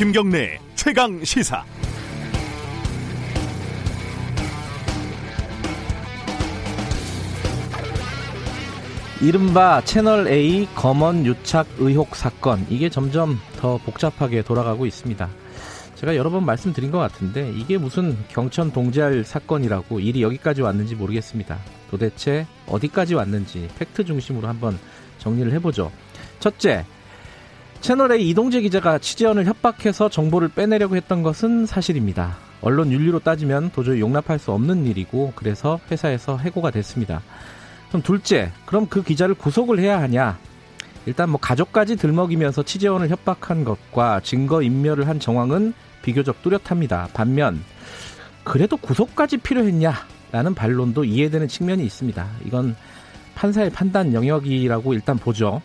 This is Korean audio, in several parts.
김경래 최강 시사. 이른바 채널 A 검언 유착 의혹 사건 이게 점점 더 복잡하게 돌아가고 있습니다. 제가 여러 번 말씀드린 것 같은데 이게 무슨 경천 동지할 사건이라고 일이 여기까지 왔는지 모르겠습니다. 도대체 어디까지 왔는지 팩트 중심으로 한번 정리를 해보죠. 첫째, 채널A 이동재 기자가 취재원을 협박해서 정보를 빼내려고 했던 것은 사실입니다. 언론 윤리로 따지면 도저히 용납할 수 없는 일이고 그래서 회사에서 해고가 됐습니다. 그럼 둘째, 그럼 그 기자를 구속을 해야 하냐? 일단 뭐 가족까지 들먹이면서 취재원을 협박한 것과 증거 인멸을 한 정황은 비교적 뚜렷합니다. 반면 그래도 구속까지 필요했냐라는 반론도 이해되는 측면이 있습니다. 이건 판사의 판단 영역이라고 일단 보죠.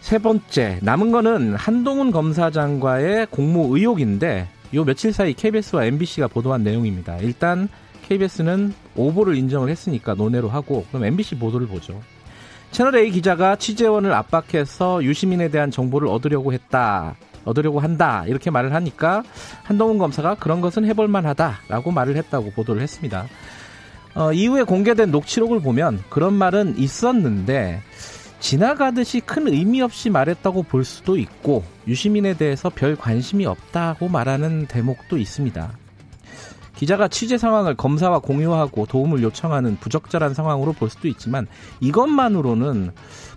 세 번째, 남은 거는 한동훈 검사장과의 공모 의혹인데 요 며칠 사이 KBS와 MBC가 보도한 내용입니다. 일단 KBS는 오보를 인정을 했으니까 논외로 하고 그럼 MBC 보도를 보죠. 채널A 기자가 취재원을 압박해서 유시민에 대한 정보를 얻으려고 했다. 얻으려고 한다. 이렇게 말을 하니까 한동훈 검사가 그런 것은 해볼 만하다라고 말을 했다고 보도를 했습니다. 어, 이후에 공개된 녹취록을 보면 그런 말은 있었는데 지나가듯이 큰 의미 없이 말했다고 볼 수도 있고 유시민에 대해서 별 관심이 없다고 말하는 대목도 있습니다. 기자가 취재 상황을 검사와 공유하고 도움을 요청하는 부적절한 상황으로 볼 수도 있지만 이것만으로는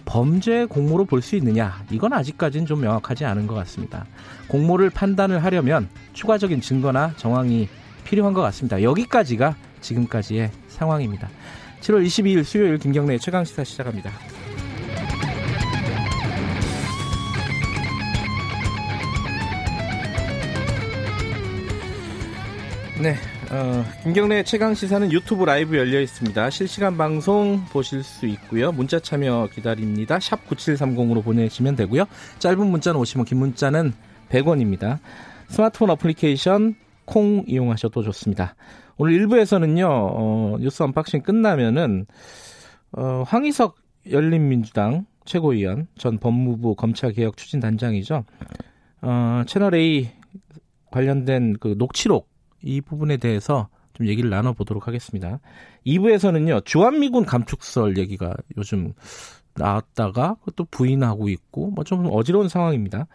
범죄 공모로 볼 수 있느냐 이건 아직까지는 좀 명확하지 않은 것 같습니다. 공모를 판단을 하려면 추가적인 증거나 정황이 필요한 것 같습니다. 여기까지가 지금까지의 상황입니다. 7월 22일 수요일 김경래 최강 시사 시작합니다. 네, 어, 김경래 최강 시사는 유튜브 라이브 열려 있습니다. 실시간 방송 보실 수 있고요. 문자 참여 기다립니다. 샵 9730으로 보내시면 되고요. 짧은 문자는 오시면 긴 문자는 100원입니다. 스마트폰 어플리케이션 콩 이용하셔도 좋습니다. 오늘 1부에서는요. 어, 뉴스 언박싱 끝나면은 어, 황희석 열린민주당 최고위원 전 법무부 검찰개혁 추진단장이죠. 어, 채널 A 관련된 그 녹취록 이 부분에 대해서 좀 얘기를 나눠보도록 하겠습니다. 2부에서는요, 주한미군 감축설 얘기가 요즘 나왔다가 또 부인하고 있고, 뭐 좀 어지러운 상황입니다.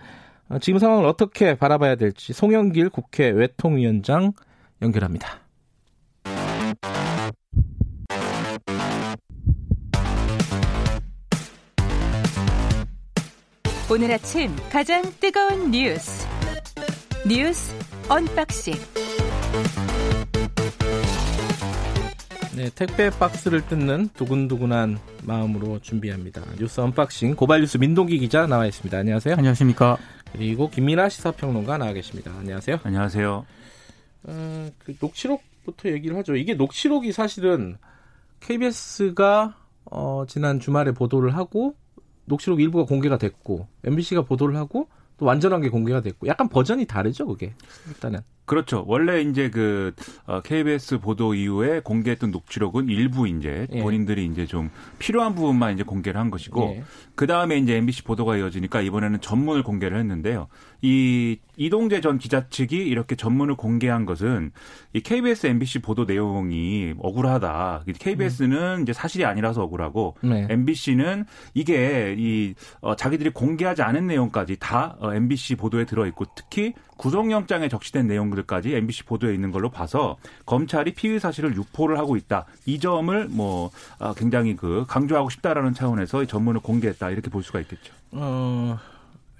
아, 지금 상황을 어떻게 바라봐야 될지 송영길 국회 외통위원장 연결합니다. 오늘 아침 가장 뜨거운 뉴스 뉴스 언박싱 네, 택배 박스를 뜯는 두근두근한 마음으로 준비합니다. 뉴스 언박싱 고발뉴스 민동기 기자 나와 있습니다. 안녕하세요. 안녕하십니까. 그리고 김민아 시사평론가 나와 계십니다. 안녕하세요. 안녕하세요. 어, 그 녹취록부터 얘기를 하죠. 이게 녹취록이 사실은 KBS가 어, 지난 주말에 보도를 하고 녹취록 일부가 공개가 됐고 MBC가 보도를 하고 또 완전한 게 공개가 됐고 약간 버전이 다르죠, 그게 일단은. 그렇죠. 원래 이제 그 어, KBS 보도 이후에 공개했던 녹취록은 일부 이제 예. 본인들이 이제 좀 필요한 부분만 이제 공개를 한 것이고 예. 그 다음에 이제 MBC 보도가 이어지니까 이번에는 전문을 공개를 했는데요. 이 이동재 전 기자 측이 이렇게 전문을 공개한 것은 이 KBS, MBC 보도 내용이 억울하다. KBS는 음. 이제 사실이 아니라서 억울하고 네. MBC는 이게 이 어, 자기들이 공개하지 않은 내용까지 다 어, MBC 보도에 들어 있고 특히 구속영장에 적시된 내용들까지 MBC 보도에 있는 걸로 봐서 검찰이 피의 사실을 유포를 하고 있다. 이 점을 뭐 아, 굉장히 그 강조하고 싶다라는 차원에서 전문을 공개했다 이렇게 볼 수가 있겠죠. 어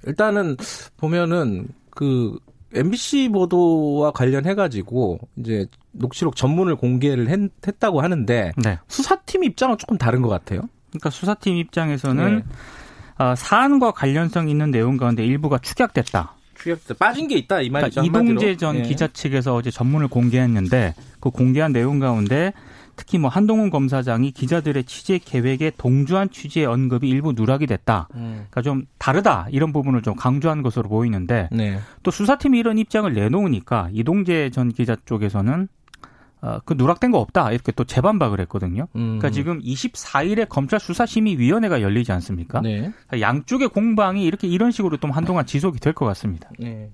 일단은 보면은 그 MBC 보도와 관련해 가지고 이제 녹취록 전문을 공개를 했, 다고 하는데 네. 수사팀 입장은 조금 다른 것 같아요. 그러니까 수사팀 입장에서는 네. 어, 사안과 관련성 있는 내용 가운데 일부가 축약됐다. 축약됐 빠진 게 있다 이 말이죠. 그러니까 이동재 전 네. 기자 측에서 어제 전문을 공개했는데 그 공개한 내용 가운데 특히 뭐 한동훈 검사장이 기자들의 취재 계획에 동조한 취재 언급이 일부 누락이 됐다. 음. 그러니까 좀 다르다 이런 부분을 좀 강조한 것으로 보이는데 네. 또 수사팀이 이런 입장을 내놓으니까 이동재 전 기자 쪽에서는 어, 그 누락된 거 없다 이렇게 또 재반박을 했거든요. 음. 그러니까 지금 24일에 검찰 수사심의위원회가 열리지 않습니까? 네. 그러니까 양쪽의 공방이 이렇게 이런 식으로 좀 한동안 지속이 될 것 같습니다. 네.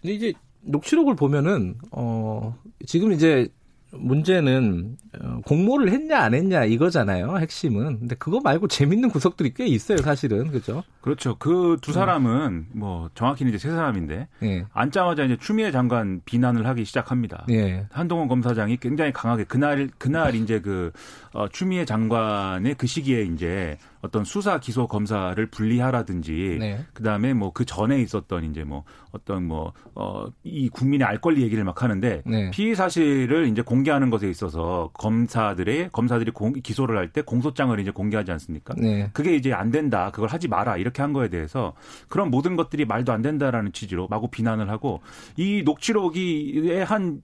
근데 이제 녹취록을 보면은 어 지금 이제 문제는 어, 공모를 했냐 안 했냐 이거잖아요. 핵심은. 근데 그거 말고 재밌는 구석들이 꽤 있어요, 사실은. 그죠? 그렇죠. 그 두 사람은 뭐 정확히는 이제 세 사람인데 예. 앉자마자 이제 추미애 장관 비난을 하기 시작합니다. 예. 한동훈 검사장이 굉장히 강하게 그날 그날 이제 그 어, 추미애 장관의 그 시기에 이제 어떤 수사 기소 검사를 분리하라든지 네. 그다음에 뭐 그 전에 있었던 이제 뭐 어떤 뭐 어 이 국민의 알 권리 얘기를 막 하는데 네. 피의 사실을 이제 공개하는 것에 있어서 검사들의 검사들이 공, 기소를 할 때 공소장을 이제 공개하지 않습니까? 네. 그게 이제 안 된다. 그걸 하지 마라. 이렇게 한 거에 대해서 그런 모든 것들이 말도 안 된다라는 취지로 마구 비난을 하고 이 녹취록이 한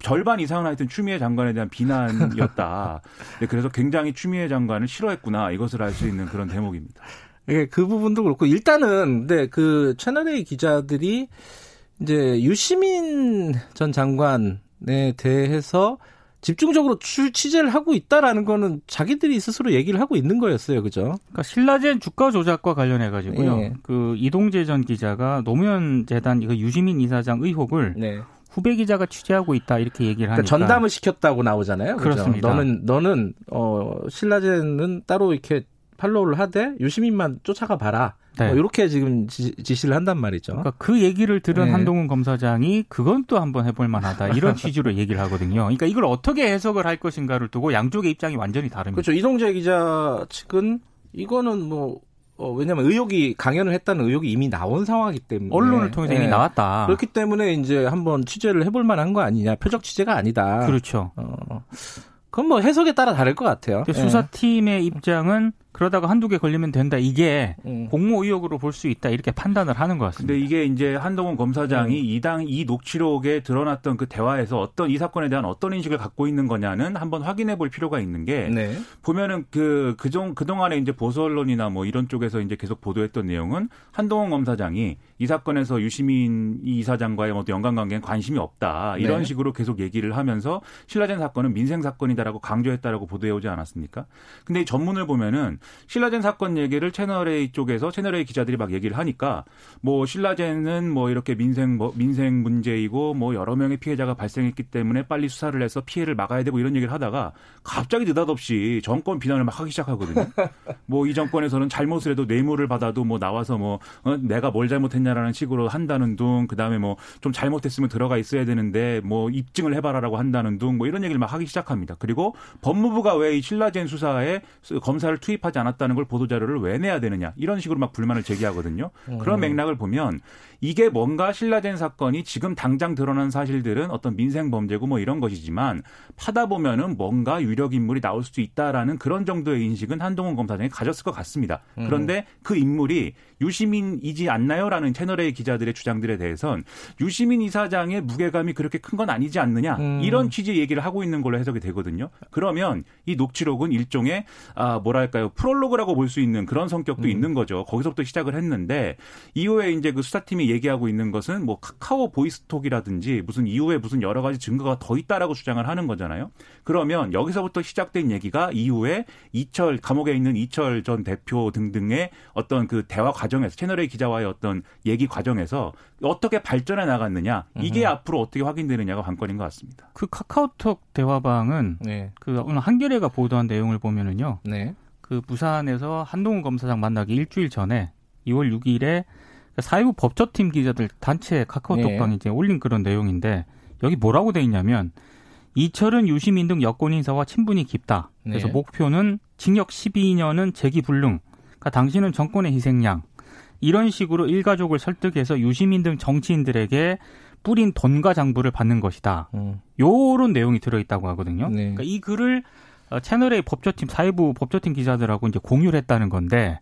절반 이상은 하여튼 추미애 장관에 대한 비난이었다. 네, 그래서 굉장히 추미애 장관을 싫어했구나. 이것을 알 수 있는 그런 대목입니다. 예, 그 부분도 그렇고 일단은 근데 그 채널 A 기자들이 이제 유시민 전 장관에 대해서 집중적으로 취재를 하고 있다라는 거는 자기들이 스스로 얘기를 하고 있는 거였어요. 그죠? 그러니까 신라젠 주가 조작과 관련해 가지고요. 네. 그 이동재 전 기자가 노무현 재단 이거 유시민 이사장 의혹을 네. 후배 기자가 취재하고 있다 이렇게 얘기를 그러니까 하니까 그러니까 전담을 시켰다고 나오잖아요. 그죠? 그렇습니다. 너는 너는 어 신라젠은 따로 이렇게 팔로우를 하되 유시민만 쫓아가 봐라. 네. 뭐 이렇게 지금 지, 시를 한단 말이죠. 그러니까 그 얘기를 들은 네. 한동훈 검사장이 그건 또 한번 해볼 만하다 이런 취지로 얘기를 하거든요. 그러니까 이걸 어떻게 해석을 할 것인가를 두고 양쪽의 입장이 완전히 다릅니다. 그렇죠. 이동재 기자 측은 이거는 뭐 어, 왜냐하면 의혹이 강연을 했다는 의혹이 이미 나온 상황이기 때문에 언론을 통해서 이미 네. 나왔다. 그렇기 때문에 이제 한번 취재를 해볼 만한 거 아니냐. 표적 취재가 아니다. 그렇죠. 어, 그건 뭐 해석에 따라 다를 것 같아요. 수사팀의 네. 입장은 그러다가 한두 개 걸리면 된다. 이게 음. 공모 의혹으로 볼 수 있다. 이렇게 판단을 하는 것 같습니다. 근데 이게 이제 한동훈 검사장이 음. 이당 이 녹취록에 드러났던 그 대화에서 어떤 이 사건에 대한 어떤 인식을 갖고 있는 거냐는 한번 확인해 볼 필요가 있는 게 네. 보면은 그 그종 그동안에 이제 보수 언론이나 뭐 이런 쪽에서 이제 계속 보도했던 내용은 한동훈 검사장이 이 사건에서 유시민 이사장과의 어떤 연관관계엔 관심이 없다. 이런 네. 식으로 계속 얘기를 하면서 신라젠 사건은 민생 사건이다라고 강조했다라고 보도해 오지 않았습니까? 근데 이 전문을 보면은 신라젠 사건 얘기를 채널A 쪽에서 채널A 기자들이 막 얘기를 하니까 뭐 신라젠은 뭐 이렇게 민생 뭐 민생 문제이고 뭐 여러 명의 피해자가 발생했기 때문에 빨리 수사를 해서 피해를 막아야 되고 이런 얘기를 하다가 갑자기 느닷없이 정권 비난을 막 하기 시작하거든요. 뭐 이 정권에서는 잘못을 해도 뇌물을 받아도 뭐 나와서 뭐 어, 내가 뭘 잘못했냐라는 식으로 한다는 둥 그다음에 뭐 좀 잘못했으면 들어가 있어야 되는데 뭐 입증을 해봐라라고 한다는 둥 뭐 이런 얘기를 막 하기 시작합니다. 그리고 법무부가 왜 이 신라젠 수사에 검사를 투입하지 않았다는 걸 보도자료를 왜 내야 되느냐 이런 식으로 막 불만을 제기하거든요. 음. 그런 맥락을 보면 이게 뭔가 신라젠 사건이 지금 당장 드러난 사실들은 어떤 민생 범죄고 뭐 이런 것이지만 파다 보면은 뭔가 유력 인물이 나올 수도 있다라는 그런 정도의 인식은 한동훈 검사장이 가졌을 것 같습니다. 음. 그런데 그 인물이 유시민이지 않나요라는 채널의 기자들의 주장들에 대해선 유시민 이사장의 무게감이 그렇게 큰 건 아니지 않느냐 음. 이런 취지의 얘기를 하고 있는 걸로 해석이 되거든요. 그러면 이 녹취록은 일종의 아 뭐랄까요 프롤로그라고 볼 수 있는 그런 성격도 음. 있는 거죠. 거기서부터 시작을 했는데 이후에 이제 그 수사팀이 얘기하고 있는 것은 뭐 카카오 보이스톡이라든지 무슨 이후에 무슨 여러 가지 증거가 더 있다라고 주장을 하는 거잖아요. 그러면 여기서부터 시작된 얘기가 이후에 이철 감옥에 있는 이철 전 대표 등등의 어떤 그 대화 과정에서 채널A 기자와의 어떤 얘기 과정에서 어떻게 발전해 나갔느냐 이게 음. 앞으로 어떻게 확인되느냐가 관건인 것 같습니다. 그 카카오톡 대화방은 네. 그 오늘 한겨레가 보도한 내용을 보면은요. 네. 그 부산에서 한동훈 검사장 만나기 일주일 전에 2월 6일에 사회부 법조팀 기자들 단체 카카오톡방에 네. 이제 올린 그런 내용인데 여기 뭐라고 돼 있냐면 이철은 유시민 등 여권 인사와 친분이 깊다. 그래서 네. 목표는 징역 12년은 재기 불능. 그러니까 당신은 정권의 희생양. 이런 식으로 일가족을 설득해서 유시민 등 정치인들에게 뿌린 돈과 장부를 받는 것이다. 음. 요런 내용이 들어있다고 하거든요. 네. 그러니까 이 글을 어, 채널의 법조팀 사회부 법조팀 기자들하고 이제 공유를 했다는 건데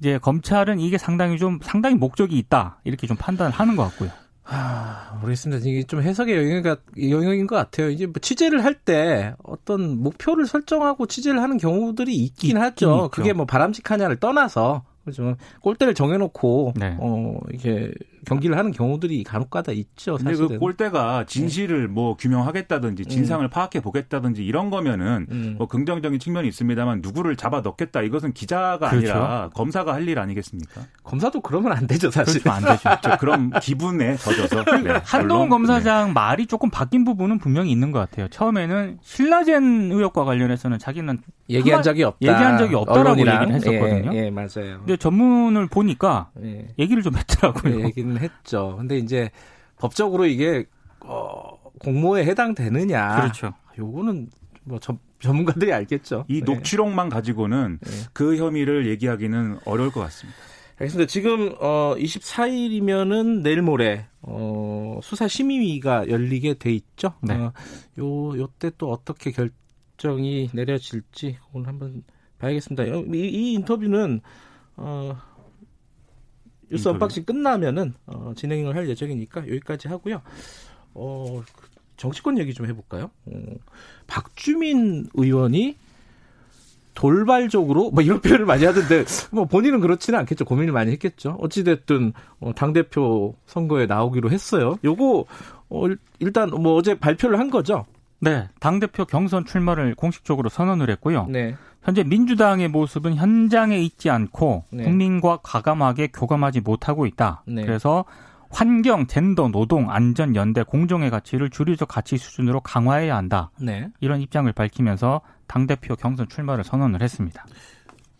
이제 검찰은 이게 상당히 좀 상당히 목적이 있다 이렇게 좀 판단을 하는 것 같고요. 아, 모르겠습니다. 이게 좀 해석의 영역가, 영역인 것 같아요. 이제 뭐 취재를 할 때 어떤 목표를 설정하고 취재를 하는 경우들이 있긴, 있긴 하죠. 있죠. 그게 뭐 바람직하냐를 떠나서 그렇죠. 골대를 정해놓고 네. 어 이게 경기를 하는 경우들이 간혹가다 있죠. 근데 사실은. 그 꼴대가 진실을 뭐 규명하겠다든지 진상을 음. 파악해 보겠다든지 이런 거면은 음. 뭐 긍정적인 측면이 있습니다만 누구를 잡아 넣겠다 이것은 기자가 그렇죠. 아니라 검사가 할 일 아니겠습니까? 검사도 그러면 안 되죠 사실. 안 되죠. 그럼 기분에 젖어서 네, 한동훈 검사장 네. 말이 조금 바뀐 부분은 분명히 있는 것 같아요. 처음에는 신라젠 의혹과 관련해서는 자기는 얘기한 적이 없다. 얘기한 적이 없다라고. 얘기를 했었거든요. 예, 예, 맞아요. 근데 전문을 보니까 예. 얘기를 좀 했더라고요. 예, 얘기는 했죠. 근데 이제 법적으로 이게 어, 공모에 해당되느냐. 그렇죠. 요거는 뭐 전, 전문가들이 알겠죠. 이 예. 녹취록만 가지고는 예. 그 혐의를 얘기하기는 어려울 것 같습니다. 알겠습니다. 지금 어 24일이면은 내일 모레 어 수사 심의가 열리게 돼 있죠. 네. 어, 요 요때 또 어떻게 결정이 내려질지 오늘 한번 봐야겠습니다. 이, 이 인터뷰는 어 뉴스 언박싱 끝나면은 어, 진행을 할 예정이니까 여기까지 하고요. 어, 정치권 얘기 좀 해볼까요? 어, 박주민 의원이 돌발적으로 뭐 이런 표현을 많이 하던데 뭐 본인은 그렇지는 않겠죠. 고민을 많이 했겠죠. 어찌 됐든 어, 당 대표 선거에 나오기로 했어요. 요거 어, 일단 뭐 어제 발표를 한 거죠. 네, 당 대표 경선 출마를 공식적으로 선언을 했고요. 네. 현재 민주당의 모습은 현장에 있지 않고 네. 국민과 과감하게 교감하지 못하고 있다. 네. 그래서 환경, 젠더, 노동, 안전, 연대, 공정의 가치를 주류적 가치 수준으로 강화해야 한다. 네. 이런 입장을 밝히면서 당 대표 경선 출마를 선언을 했습니다.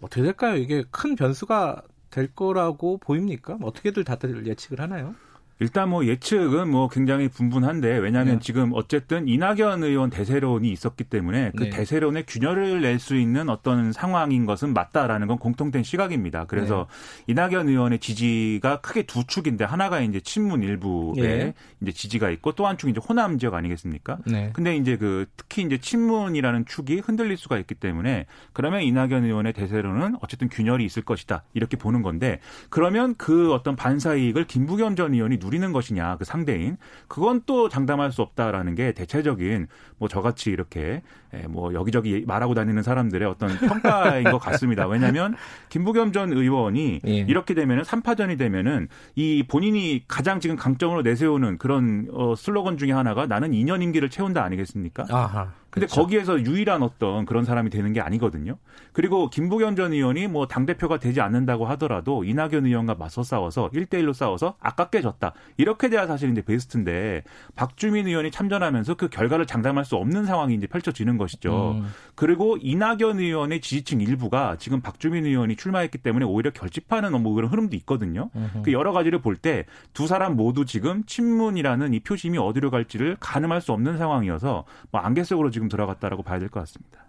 어떻게 될까요? 이게 큰 변수가 될 거라고 보입니까? 어떻게들 다들 예측을 하나요? 일단 뭐 예측은 뭐 굉장히 분분한데 왜냐하면 네. 지금 어쨌든 이낙연 의원 대세론이 있었기 때문에 그 네. 대세론에 균열을 낼 수 있는 어떤 상황인 것은 맞다라는 건 공통된 시각입니다. 그래서 네. 이낙연 의원의 지지가 크게 두 축인데 하나가 이제 친문 일부에 네. 이제 지지가 있고 또 한 축이 이제 호남 지역 아니겠습니까? 네. 근데 이제 그 특히 이제 친문이라는 축이 흔들릴 수가 있기 때문에 그러면 이낙연 의원의 대세론은 어쨌든 균열이 있을 것이다 이렇게 보는 건데 그러면 그 어떤 반사 이익을 김부겸 전 의원이 누리는 것이냐 그 상대인 그건 또 장담할 수 없다라는 게 대체적인 뭐 저같이 이렇게 예, 뭐 여기저기 말하고 다니는 사람들의 어떤 평가인 것 같습니다. 왜냐하면 김부겸 전 의원이 예. 이렇게 되면은 3파전이 되면은 이 본인이 가장 지금 강점으로 내세우는 그런 어 슬로건 중에 하나가 나는 2년 임기를 채운다 아니겠습니까? 아하. 근데 그렇죠. 거기에서 유일한 어떤 그런 사람이 되는 게 아니거든요. 그리고 김부겸 전 의원이 뭐 당대표가 되지 않는다고 하더라도 이낙연 의원과 맞서 싸워서 1대1로 싸워서 아깝게 졌다. 이렇게 돼야 사실 이제 베스트인데 박주민 의원이 참전하면서 그 결과를 장담할 수 없는 상황이 이제 펼쳐지는 것이죠. 음. 그리고 이낙연 의원의 지지층 일부가 지금 박주민 의원이 출마했기 때문에 오히려 결집하는 뭐 그런 흐름도 있거든요. 그 여러 가지를 볼 때 두 사람 모두 지금 친문이라는 이 표심이 어디로 갈지를 가늠할 수 없는 상황이어서 뭐 안개 속으로 지금 들어갔다라고 봐야 될 것 같습니다.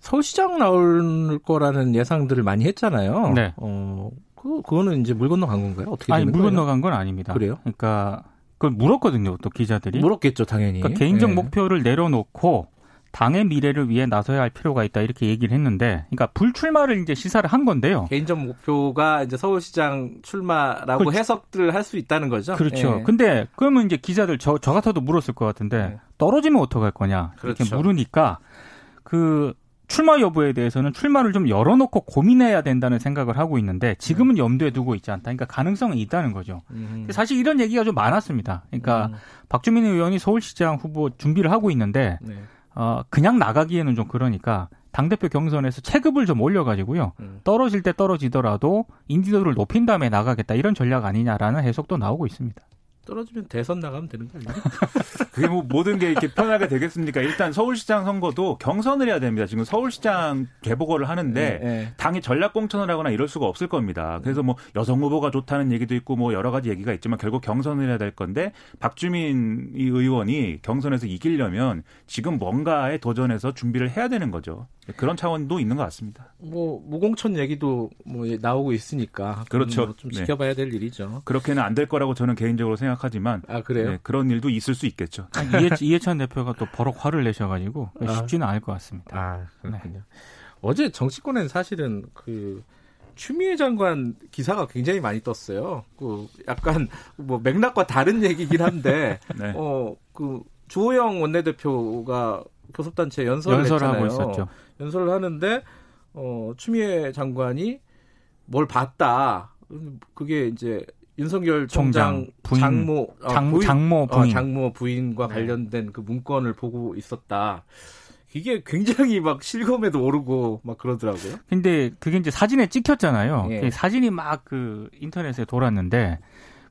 서울시장 나올 거라는 예상들을 많이 했잖아요. 네. 어, 그, 그거는 이제 물 건너간 건가요? 어떻게 아니, 물 건너간 건 아닙니다. 그래요? 그러니까 그걸 물었거든요, 또 기자들이. 물었겠죠, 당연히. 그러니까 개인적 네. 목표를 내려놓고 당의 미래를 위해 나서야 할 필요가 있다 이렇게 얘기를 했는데, 그러니까 불출마를 이제 시사를 한 건데요. 개인적 목표가 이제 서울시장 출마라고 그렇죠. 해석들을 할 수 있다는 거죠. 그렇죠. 네. 근데 그러면 이제 기자들 저, 저 같아도 물었을 것 같은데 네. 떨어지면 어떡할 거냐 그렇죠. 이렇게 물으니까 그 출마 여부에 대해서는 출마를 좀 열어놓고 고민해야 된다는 생각을 하고 있는데 지금은 네. 염두에 두고 있지 않다. 그러니까 가능성은 있다는 거죠. 음. 사실 이런 얘기가 좀 많았습니다. 그러니까 음. 박주민 의원이 서울시장 후보 준비를 하고 있는데 네. 어, 그냥 나가기에는 좀 그러니까 당대표 경선에서 체급을 좀 올려가지고요. 음. 떨어질 때 떨어지더라도 인지도를 높인 다음에 나가겠다 이런 전략 아니냐라는 해석도 나오고 있습니다. 떨어지면 대선 나가면 되는 거 아니에요? 그게 뭐 모든 게 이렇게 편하게 되겠습니까? 일단 서울시장 선거도 경선을 해야 됩니다. 지금 서울시장 재보궐을 하는데 네, 네. 당이 전략 공천을 하거나 이럴 수가 없을 겁니다. 그래서 뭐 여성 후보가 좋다는 얘기도 있고 뭐 여러 가지 얘기가 있지만 결국 경선을 해야 될 건데 박주민 의원이 경선에서 이기려면 지금 뭔가에 도전해서 준비를 해야 되는 거죠. 그런 차원도 있는 것 같습니다. 뭐 무공천 얘기도 뭐 나오고 있으니까 그렇죠. 뭐좀 네. 지켜봐야 될 일이죠. 그렇게는 안 될 거라고 저는 개인적으로 생각하지만 아 그래요? 네, 그런 일도 있을 수 있겠죠. 아, 이해, 이해 찬 대표가 또 버럭 화를 내셔가지고 아. 쉽지는 않을 것 같습니다. 아 그렇군요. 네. 어제 정치권엔 사실은 그 추미애 장관 기사가 굉장히 많이 떴어요. 그 약간 뭐 맥락과 다른 얘기긴 한데 네. 어그 주호영 원내대표가 교섭단체 연설을 연설하고 했잖아요. 있었죠. 연설을 하는데 어, 추미애 장관이 뭘 봤다. 그게 이제 윤석열 총장, 부인, 장모 어, 장, 부인, 장모 부인 어, 장모 부인과 네. 관련된 그 문건을 보고 있었다. 이게 굉장히 막 실검에도 오르고 막 그러더라고요. 근데 그게 이제 사진에 찍혔잖아요. 예. 사진이 막 그 인터넷에 돌았는데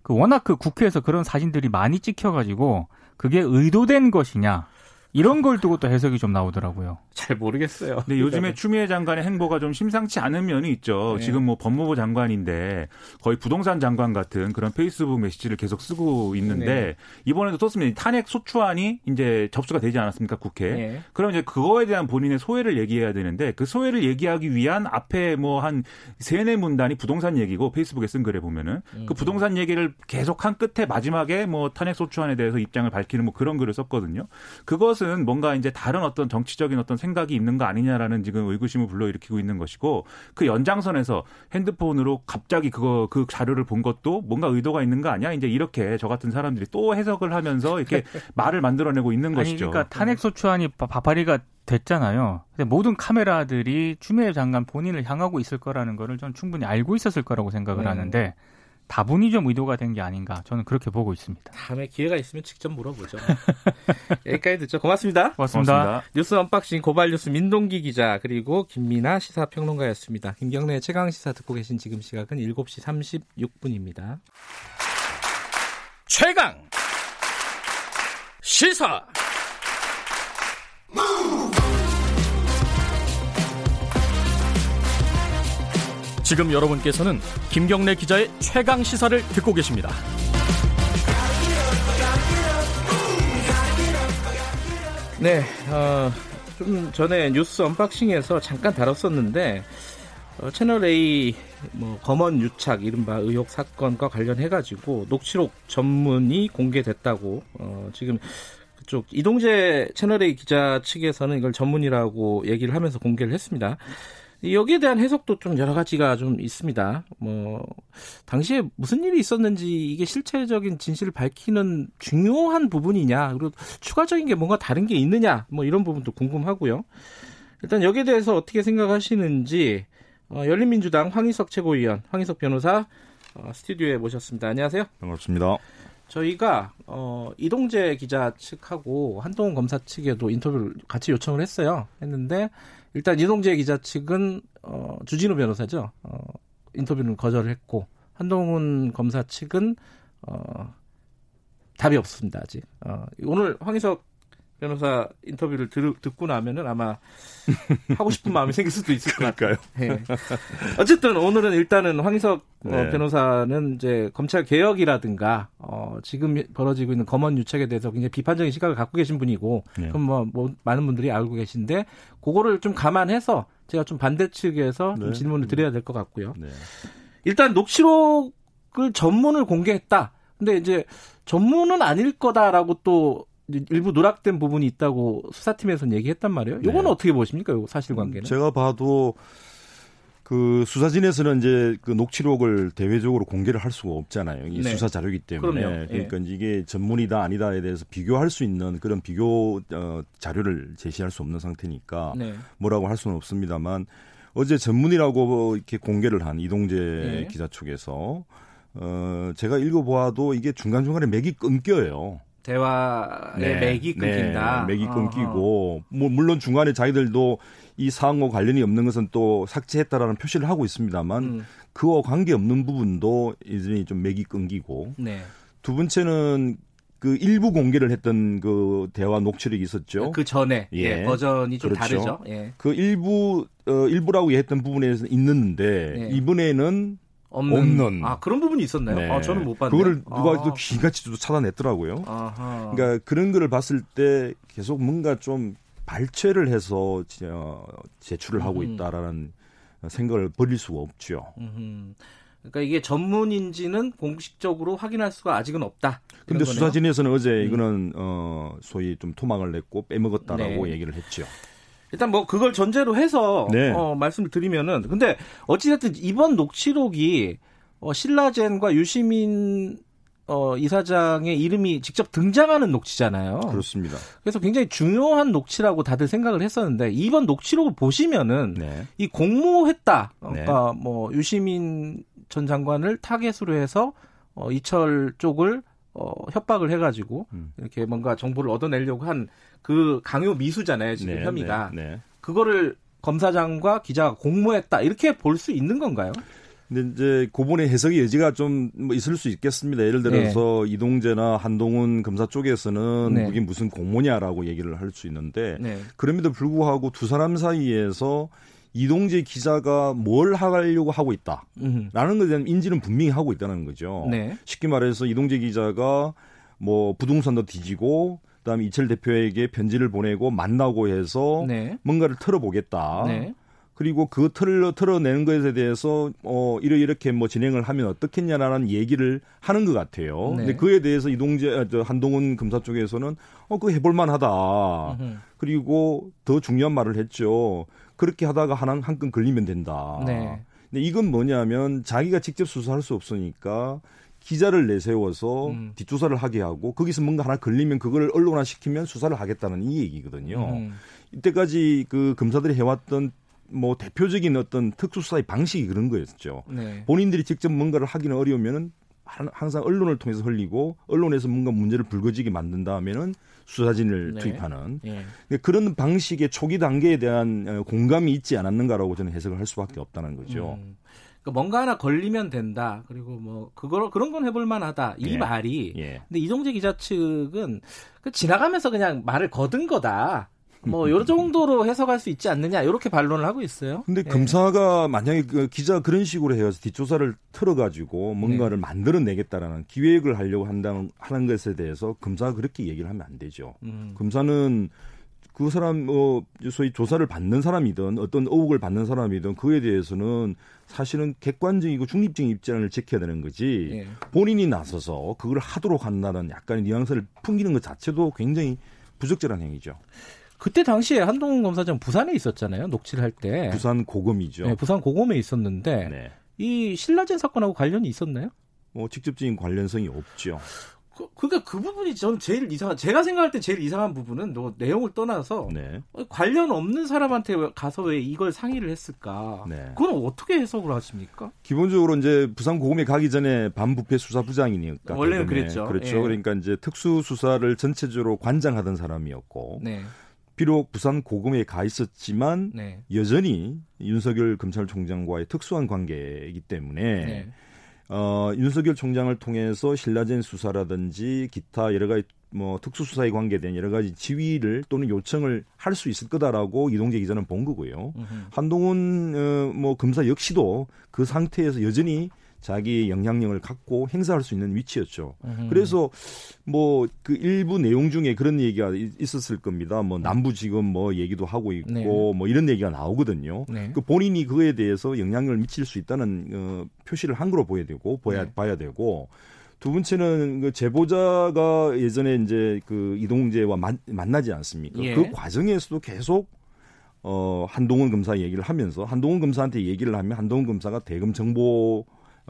그 워낙 그 국회에서 그런 사진들이 많이 찍혀가지고 그게 의도된 것이냐 이런 걸 두고 또 해석이 좀 나오더라고요. 잘 모르겠어요. 근데 요즘에 추미애 장관의 행보가 좀 심상치 않은 면이 있죠. 네. 지금 뭐 법무부 장관인데 거의 부동산 장관 같은 그런 페이스북 메시지를 계속 쓰고 있는데 네. 이번에도 떴습니다. 탄핵 소추안이 이제 접수가 되지 않았습니까 국회? 네. 그럼 이제 그거에 대한 본인의 소회를 얘기해야 되는데 그 소회를 얘기하기 위한 앞에 뭐 한 세네 문단이 부동산 얘기고 페이스북에 쓴 글에 보면은 음. 그 부동산 얘기를 계속 한 끝에 마지막에 뭐 탄핵 소추안에 대해서 입장을 밝히는 뭐 그런 글을 썼거든요. 그것 것은 뭔가 이제 다른 어떤 정치적인 어떤 생각이 있는 거 아니냐라는 지금 의구심을 불러일으키고 있는 것이고 그 연장선에서 핸드폰으로 갑자기 그거 그 자료를 본 것도 뭔가 의도가 있는 거 아니야? 이제 이렇게 저 같은 사람들이 또 해석을 하면서 이렇게 말을 만들어내고 있는 아니, 것이죠. 그러니까 탄핵 소추안이 바파리가 됐잖아요. 근데 모든 카메라들이 추미애 장관 본인을 향하고 있을 거라는 거를 전 충분히 알고 있었을 거라고 생각을 네. 하는데 다분히 좀 의도가 된 게 아닌가 저는 그렇게 보고 있습니다. 다음에 기회가 있으면 직접 물어보죠. 여기까지 듣죠. 고맙습니다. 고맙습니다. 고맙습니다. 뉴스 언박싱 고발뉴스 민동기 기자 그리고 김민아 시사평론가였습니다. 김경래 최강 시사 듣고 계신 지금 시각은 7시 36분입니다. 최강 시사 지금 여러분께서는 김경래 기자의 최강 시사를 듣고 계십니다. 네, 어, 좀 전에 뉴스 언박싱에서 잠깐 다뤘었는데 어, 채널 A 뭐 검언 유착 이른바 의혹 사건과 관련해 가지고 녹취록 전문이 공개됐다고 어, 지금 그쪽 이동재 채널 A 기자 측에서는 이걸 전문이라고 얘기를 하면서 공개를 했습니다. 여기에 대한 해석도 좀 여러 가지가 좀 있습니다. 뭐 당시에 무슨 일이 있었는지 이게 실체적인 진실을 밝히는 중요한 부분이냐 그리고 추가적인 게 뭔가 다른 게 있느냐 뭐 이런 부분도 궁금하고요. 일단 여기에 대해서 어떻게 생각하시는지 어, 열린민주당 황희석 최고위원 황희석 변호사 어, 스튜디오에 모셨습니다. 안녕하세요. 반갑습니다. 저희가 어, 이동재 기자 측하고 한동훈 검사 측에도 인터뷰를 같이 요청을 했어요. 했는데 일단 이동재 기자 측은 어, 주진우 변호사죠. 어, 인터뷰는 거절을 했고 한동훈 검사 측은 어, 답이 없습니다 아직. 어, 오늘 황희석 변호사 인터뷰를 들, 듣고 나면은 아마 하고 싶은 마음이 생길 수도 있을 것 같아요. 네. 어쨌든 오늘은 일단은 황희석 어, 네. 어, 변호사는 이제 검찰 개혁이라든가 어, 지금 벌어지고 있는 검언 유착에 대해서 굉장히 비판적인 시각을 갖고 계신 분이고 네. 그럼 뭐, 뭐 많은 분들이 알고 계신데 그거를 좀 감안해서 제가 좀 반대 측에서 좀 네. 질문을 드려야 될 것 같고요. 네. 일단 녹취록을 전문을 공개했다. 근데 이제 전문은 아닐 거다라고 또 일부 누락된 부분이 있다고 수사팀에서는 얘기했단 말이에요. 요거는 네. 어떻게 보십니까? 요 사실관계는? 제가 봐도 그 수사진에서는 이제 그 녹취록을 대외적으로 공개를 할 수가 없잖아요. 이 네. 수사 자료이기 때문에 그럼요. 그러니까 예. 이게 전문이다 아니다에 대해서 비교할 수 있는 그런 비교 어, 자료를 제시할 수 없는 상태니까 네. 뭐라고 할 수는 없습니다만 어제 전문이라고 이렇게 공개를 한 이동재 네. 기자 쪽에서 어 제가 읽어보아도 이게 중간 중간에 맥이 끊겨요. 대화의 네, 맥이 끊긴다. 네, 맥이 끊기고 뭐 물론 중간에 자기들도 이 사항과 관련이 없는 것은 또 삭제했다라는 표시를 하고 있습니다만 음. 그와 관계 없는 부분도 이제 좀 맥이 끊기고 네. 두 번째는 그 일부 공개를 했던 그 대화 녹취록이 있었죠. 그 전에 예. 예, 버전이 좀 그렇죠. 다르죠. 예. 그 일부 어 일부라고 했던 부분에서 있는데 예. 이번에는 없는. 없는. 아 그런 부분이 있었나요? 네. 아 저는 못 봤네요. 그거를 누가 아. 또 귀같이 또 찾아냈더라고요. 아하. 그러니까 그런 거를 봤을 때 계속 뭔가 좀 발췌를 해서 제출을 하고 있다라는 생각을 버릴 수가 없죠. 음흠. 그러니까 이게 전문인지는 공식적으로 확인할 수가 아직은 없다. 근데 수사진에서는 어제 음. 이거는 어 소위 좀 토막을 냈고 빼먹었다라고 네. 얘기를 했죠. 일단 뭐 그걸 전제로 해서 네. 어, 말씀을 드리면은 근데 어찌됐든 이번 녹취록이 어, 신라젠과 유시민 어, 이사장의 이름이 직접 등장하는 녹취잖아요. 그렇습니다. 그래서 굉장히 중요한 녹취라고 다들 생각을 했었는데 이번 녹취록을 보시면은 네. 이 공모했다. 네. 그러니까 네. 뭐 유시민 전 장관을 타겟으로 해서 어, 이철 쪽을 어, 협박을 해가지고 음. 이렇게 뭔가 정보를 얻어내려고 한 그 강요 미수잖아요 지금 네, 혐의가 네, 네. 그거를 검사장과 기자가 공모했다 이렇게 볼 수 있는 건가요? 근데 이제 고분의 해석의 여지가 좀뭐 있을 수 있겠습니다. 예를 들어서 네. 이동재나 한동훈 검사 쪽에서는 네. 이게 무슨 공모냐라고 얘기를 할 수 있는데 네. 그럼에도 불구하고 두 사람 사이에서 이동재 기자가 뭘 하려고 하고 있다라는 것에 대한 인지는 분명히 하고 있다는 거죠. 네. 쉽게 말해서 이동재 기자가 뭐 부동산도 뒤지고 그다음에 이철 대표에게 편지를 보내고 만나고 해서 네. 뭔가를 털어보겠다. 네. 그리고 그 틀을 털어내는 것에 대해서 어 이렇게 뭐 진행을 하면 어떻겠냐라는 얘기를 하는 것 같아요. 네. 근데 그에 대해서 이동재 아, 저 한동훈 검사 쪽에서는 어 그거 해볼 만하다. 그리고 더 중요한 말을 했죠. 그렇게 하다가 하나 한건 걸리면 된다. 네. 근데 이건 뭐냐면 자기가 직접 수사할 수 없으니까 기자를 내세워서 음. 뒷조사를 하게 하고 거기서 뭔가 하나 걸리면 그걸 언론화 시키면 수사를 하겠다는 이 얘기거든요. 음. 이때까지 그 검사들이 해왔던 뭐 대표적인 어떤 특수수사의 방식이 그런 거였죠. 네. 본인들이 직접 뭔가를 하기는 어려우면은 항상 언론을 통해서 흘리고 언론에서 뭔가 문제를 불거지게 만든 다음에는 수사진을 네. 투입하는 네. 그런 방식의 초기 단계에 대한 어, 공감이 있지 않았는가라고 저는 해석을 할 수밖에 없다는 거죠. 음. 그러니까 뭔가 하나 걸리면 된다. 그리고 뭐 그걸 그런 건 해볼 만하다. 이 예. 말이. 예. 근데 이동재 기자 측은 그 지나가면서 그냥 말을 거둔 거다. 뭐, 요 정도로 해석할 수 있지 않느냐, 이렇게 반론을 하고 있어요. 근데 예. 검사가 만약에 그 기자 그런 식으로 해서 뒷조사를 틀어가지고 뭔가를 네. 만들어내겠다라는 기획을 하려고 한다는, 하는 것에 대해서 검사가 그렇게 얘기를 하면 안 되죠. 음. 검사는 그 사람, 뭐, 소위 조사를 받는 사람이든 어떤 의혹을 받는 사람이든 그에 대해서는 사실은 객관적이고 중립적인 입장을 지켜야 되는 거지 예. 본인이 나서서 그걸 하도록 한다는 약간의 뉘앙스를 풍기는 것 자체도 굉장히 부적절한 행위죠. 그때 당시에 한동훈 검사장 부산에 있었잖아요. 녹취를 할 때. 부산 고검이죠. 네, 부산 고검에 있었는데 네. 이 신라젠 사건하고 관련이 있었나요? 뭐 직접적인 관련성이 없죠. 그, 그러니까 그 부분이 저는 제일 이상한 제가 생각할 때 제일 이상한 부분은 너 내용을 떠나서 네. 관련 없는 사람한테 가서 왜 이걸 상의를 했을까? 네. 그건 어떻게 해석을 하십니까? 기본적으로 이제 부산 고검에 가기 전에 반부패 수사부장이니까 원래는 그랬죠. 그렇죠. 예. 그러니까 이제 특수 수사를 전체적으로 관장하던 사람이었고 네. 비록 부산 고검에 가 있었지만 네. 여전히 윤석열 검찰총장과의 특수한 관계이기 때문에 네. 어, 윤석열 총장을 통해서 신라젠 수사라든지 기타 여러 가지 뭐 특수수사에 관계된 여러 가지 지위를 또는 요청을 할 수 있을 거다라고 이동재 기자는 본 거고요. 으흠. 한동훈 어, 뭐 검사 역시도 그 상태에서 여전히 자기 영향력을 갖고 행사할 수 있는 위치였죠. 으흠. 그래서 뭐 그 일부 내용 중에 그런 얘기가 있었을 겁니다. 뭐 남부 지금 뭐 얘기도 하고 있고 네. 뭐 이런 얘기가 나오거든요. 네. 그 본인이 그에 대해서 영향력을 미칠 수 있다는 어, 표시를 한 거로 보여야 되고 봐야 네. 봐야 되고 두 번째는 그 제보자가 예전에 이제 그 이동재와 만, 만나지 않습니까? 예. 그 과정에서도 계속 어 한동훈 검사 얘기를 하면서 한동훈 검사한테 얘기를 하면 한동훈 검사가 대금 정보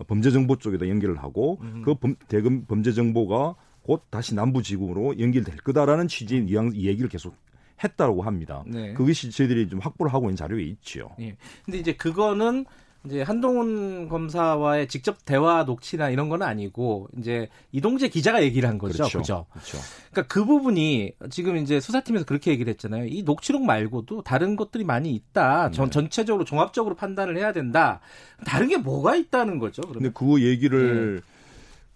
범죄 정보 쪽에다 연결을 하고 음. 그 범, 대금 범죄 정보가 곧 다시 남부 지구로 연결될 거다라는 취지의 이야기를 계속 했다고 합니다. 네. 그것이 저희들이 좀 확보를 하고 있는 자료에 있죠. 예. 근데 이제 그거는 이제 한동훈 검사와의 직접 대화 녹취나 이런 건 아니고 이제 이동재 기자가 얘기를 한 거죠. 그렇죠. 그죠? 그렇죠. 그러니까 그 부분이 지금 이제 수사팀에서 그렇게 얘기를 했잖아요. 이 녹취록 말고도 다른 것들이 많이 있다. 전, 네. 전체적으로 종합적으로 판단을 해야 된다. 다른 게 뭐가 있다는 거죠. 그러면? 근데 그 얘기를 네.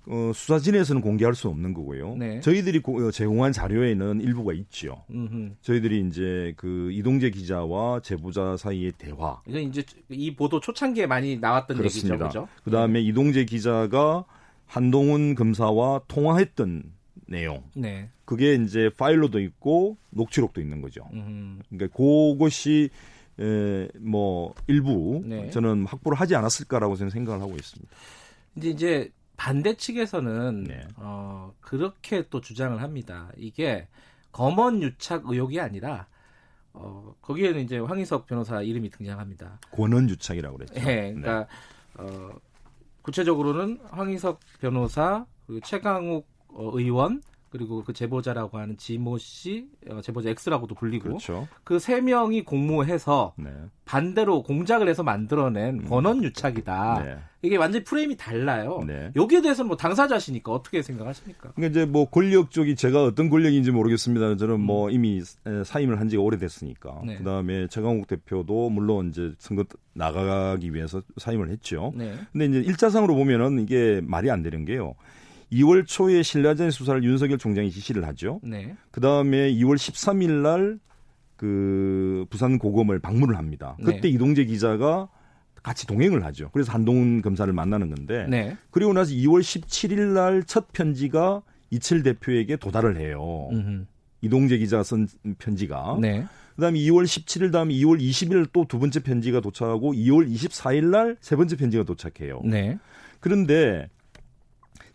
어, 수사진에서는 공개할 수 없는 거고요. 네. 저희들이 고, 어, 제공한 자료에는 일부가 있죠. 음흠. 저희들이 이제 그 이동재 기자와 제보자 사이의 대화. 이건 이제 이 보도 초창기에 많이 나왔던 그렇습니다. 얘기죠. 그죠? 그다음에 네. 이동재 기자가 한동훈 검사와 통화했던 내용. 네. 그게 이제 파일로도 있고 녹취록도 있는 거죠. 음흠. 그러니까 그것이 에, 뭐 일부 네. 저는 확보를 하지 않았을까라고 저는 생각을 하고 있습니다. 이제 이제 반대 측에서는 네. 어, 그렇게 또 주장을 합니다. 이게 검언 유착 의혹이 아니라 어, 거기에는 이제 황희석 변호사 이름이 등장합니다. 권언 유착이라고 그랬죠. 네, 그러니까 네. 어, 구체적으로는 황희석 변호사, 그 최강욱 어, 의원, 그리고 그 제보자라고 하는 지모 씨, 어, 제보자 X라고도 불리고 그렇죠. 그세 명이 공모해서 네. 반대로 공작을 해서 만들어낸 음. 권원 유착이다. 네. 이게 완전히 프레임이 달라요. 네. 여기에 대해서는 뭐 당사자시니까 어떻게 생각하십니까? 그러니까 이제 뭐 권력 쪽이 제가 어떤 권력인지 모르겠습니다. 저는 뭐 음. 이미 사임을 한 지가 오래됐으니까. 네. 그다음에 최강욱 대표도 물론 이제 선거 나가기 위해서 사임을 했죠. 네. 근데 이제 일자상으로 보면은 이게 말이 안 되는 게요. 2월 초에 신라전 수사를 윤석열 총장이 지시를 하죠. 네. 그 다음에 2월 13일 날 그 부산 고검을 방문을 합니다. 그때 네. 이동재 기자가 같이 동행을 하죠. 그래서 한동훈 검사를 만나는 건데 네. 그리고 나서 2월 17일 날 첫 편지가 이철 대표에게 도달을 해요. 음흠. 이동재 기자가 쓴 편지가. 네. 그다음에 2월 17일 다음에 2월 20일 또 두 번째 편지가 도착하고 2월 24일 날 세 번째 편지가 도착해요. 네. 그런데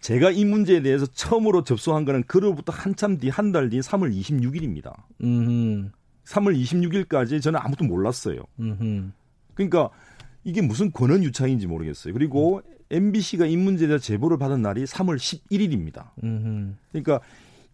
제가 이 문제에 대해서 처음으로 접수한 거는 그로부터 한참 뒤 한 달 뒤 3월 26일입니다. 음 3월 26일까지 저는 아무도 몰랐어요. 음흠. 그러니까 이게 무슨 권한 유착인지 모르겠어요. 그리고 음. MBC가 이 문제에 대해서 제보를 받은 날이 3월 11일입니다. 음흠. 그러니까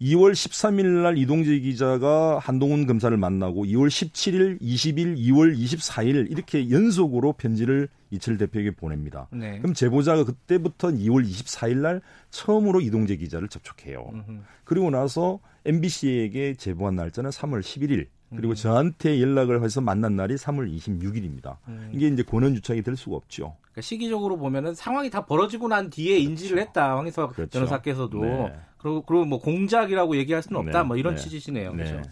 2월 13일 날 이동재 기자가 한동훈 검사를 만나고 2월 17일, 20일, 2월 24일 이렇게 연속으로 편지를 이철 대표에게 보냅니다. 네. 그럼 제보자가 그때부터 2월 24일 날 처음으로 이동재 기자를 접촉해요. 음흠. 그리고 나서 MBC에게 제보한 날짜는 3월 11일. 그리고 음. 저한테 연락을 해서 만난 날이 3월 26일입니다. 음. 이게 이제 권한 유착이 될 수가 없죠. 그러니까 시기적으로 보면은 상황이 다 벌어지고 난 뒤에 인지를 그렇죠. 했다. 황희석 그렇죠. 변호사께서도 네. 그리고 그리고 뭐 공작이라고 얘기할 수는 없다. 네. 뭐 이런 네. 취지시네요. 그렇죠.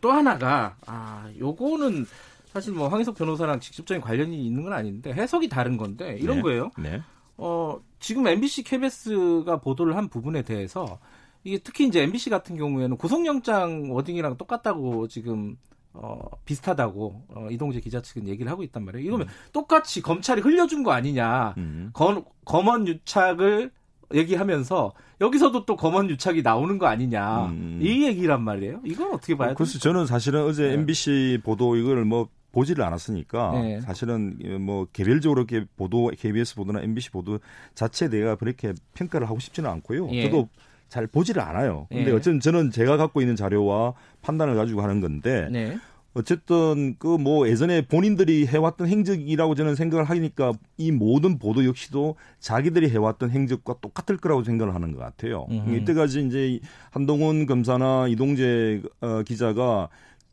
또 하나가 아 요거는 사실 뭐 황희석 변호사랑 직접적인 관련이 있는 건 아닌데 해석이 다른 건데 이런 네. 거예요. 네. 어 지금 MBC KBS가 보도를 한 부분에 대해서 이게 특히 이제 MBC 같은 경우에는 구속영장 워딩이랑 똑같다고 지금 어, 비슷하다고 어, 이동재 기자 측은 얘기를 하고 있단 말이에요. 이러면 음. 똑같이 검찰이 흘려준 거 아니냐. 음. 검, 검언 유착을 얘기하면서 여기서도 또 검언 유착이 나오는 거 아니냐. 음. 이 얘기란 말이에요. 이건 어떻게 봐야 돼요? 그래서 저는 사실은 어제 네. MBC 보도 이걸 뭐 보지를 않았으니까 네. 사실은 뭐 개별적으로 이렇게 보도 KBS 보도나 MBC 보도 자체에 내가 그렇게 평가를 하고 싶지는 않고요. 예. 저도 잘 보지를 않아요. 근데 예. 어쨌든 저는 제가 갖고 있는 자료와 판단을 가지고 하는 건데 네. 어쨌든 그 뭐 예전에 본인들이 해왔던 행적이라고 저는 생각을 하니까 이 모든 보도 역시도 자기들이 해왔던 행적과 똑같을 거라고 생각을 하는 것 같아요. 음흠. 이때까지 이제 한동훈 검사나 이동재 어, 기자가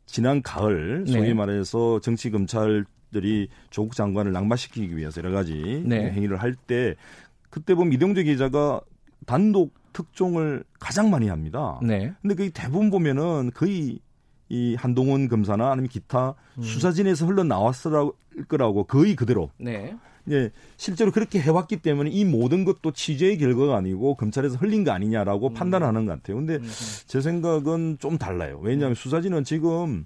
지난 가을 소위 네. 말해서 정치 검찰들이 조국 장관을 낙마시키기 위해서 여러 가지 네. 행위를 할 때 그때 보면 이동재 기자가 단독 특종을 가장 많이 합니다. 네. 근데 그 대부분 보면은 거의 이 한동훈 검사나 아니면 기타 음. 수사진에서 흘러나왔을 거라고 거의 그대로. 네. 예, 실제로 그렇게 해왔기 때문에 이 모든 것도 취재의 결과가 아니고 검찰에서 흘린 거 아니냐라고 음. 판단하는 것 같아요. 근데 음. 제 생각은 좀 달라요. 왜냐하면 음. 수사진은 지금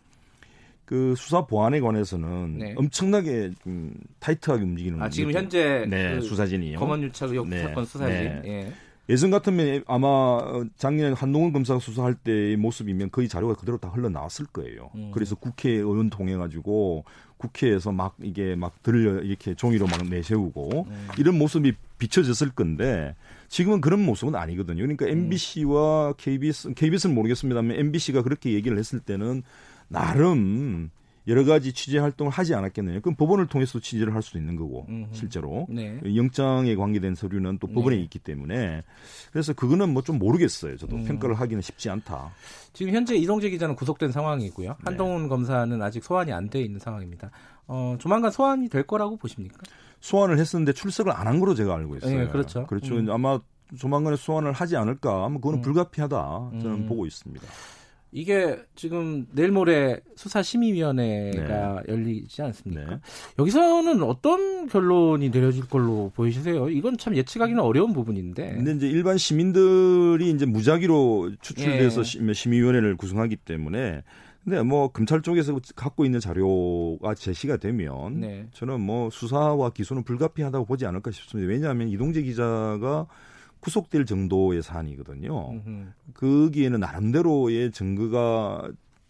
그 수사 보안에 관해서는 네. 엄청나게 좀 타이트하게 움직이는. 아 지금 현재 네, 그 수사진이요. 검언유착 의혹 네. 사건 수사진. 네. 예. 예전 같으면 아마 작년 한동훈 검사가 수사할 때의 모습이면 거의 자료가 그대로 다 흘러나왔을 거예요. 음. 그래서 국회의원 통해 가지고 국회에서 막 이게 막 들려 이렇게 종이로 막 내세우고 음. 이런 모습이 비춰졌을 건데 지금은 그런 모습은 아니거든요. 그러니까 MBC와 KBS, KBS는 모르겠습니다만 MBC가 그렇게 얘기를 했을 때는 나름 여러 가지 취재 활동을 하지 않았겠느냐. 그럼 법원을 통해서 취재를 할 수도 있는 거고 음흠. 실제로 네. 영장에 관계된 서류는 또 법원에 네. 있기 때문에 그래서 그거는 뭐 좀 모르겠어요. 저도 음. 평가를 하기는 쉽지 않다. 지금 현재 이동재 기자는 구속된 상황이고요. 네. 한동훈 네. 검사는 아직 소환이 안 돼 있는 상황입니다. 어, 조만간 소환이 될 거라고 보십니까? 소환을 했었는데 출석을 안 한 거로 제가 알고 있어요. 네, 그렇죠. 그렇죠. 음. 아마 조만간에 소환을 하지 않을까. 그거는 음. 불가피하다. 저는 음. 보고 있습니다. 이게 지금 내일 모레 수사심의위원회가 네. 열리지 않습니까? 네. 여기서는 어떤 결론이 내려질 걸로 보이시세요? 이건 참 예측하기는 어려운 부분인데. 근데 이제 일반 시민들이 이제 무작위로 추출돼서 예. 심의위원회를 구성하기 때문에 근데 뭐 검찰 쪽에서 갖고 있는 자료가 제시가 되면 네. 저는 뭐 수사와 기소는 불가피하다고 보지 않을까 싶습니다. 왜냐하면 이동재 기자가 구속될 정도의 사안이거든요. 거기에는 나름대로의 증거가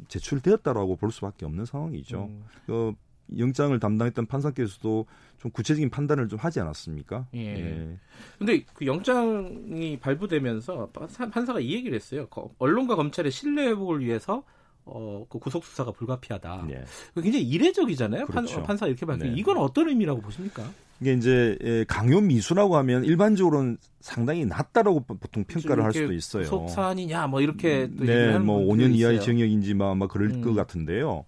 제출되었다라고 볼 수밖에 없는 상황이죠. 음. 그 영장을 담당했던 판사께서도 좀 구체적인 판단을 좀 하지 않았습니까? 예. 예. 근데 그 영장이 발부되면서 판사, 가 이 얘기를 했어요. 언론과 검찰의 신뢰 회복을 위해서 어, 그 구속 수사가 불가피하다. 네. 굉장히 이례적이잖아요. 그렇죠. 판, 사 이렇게 밝히. 네. 이건 어떤 의미라고 보십니까? 이게 이제 예, 강요 미수라고 하면 일반적으로는 상당히 낮다라고 보통 평가를 할 수도 있어요. 구속 사안이냐 뭐 이렇게 네, 뭐 5년 이하의 징역인지 막, 막 그럴 음. 것 같은데요.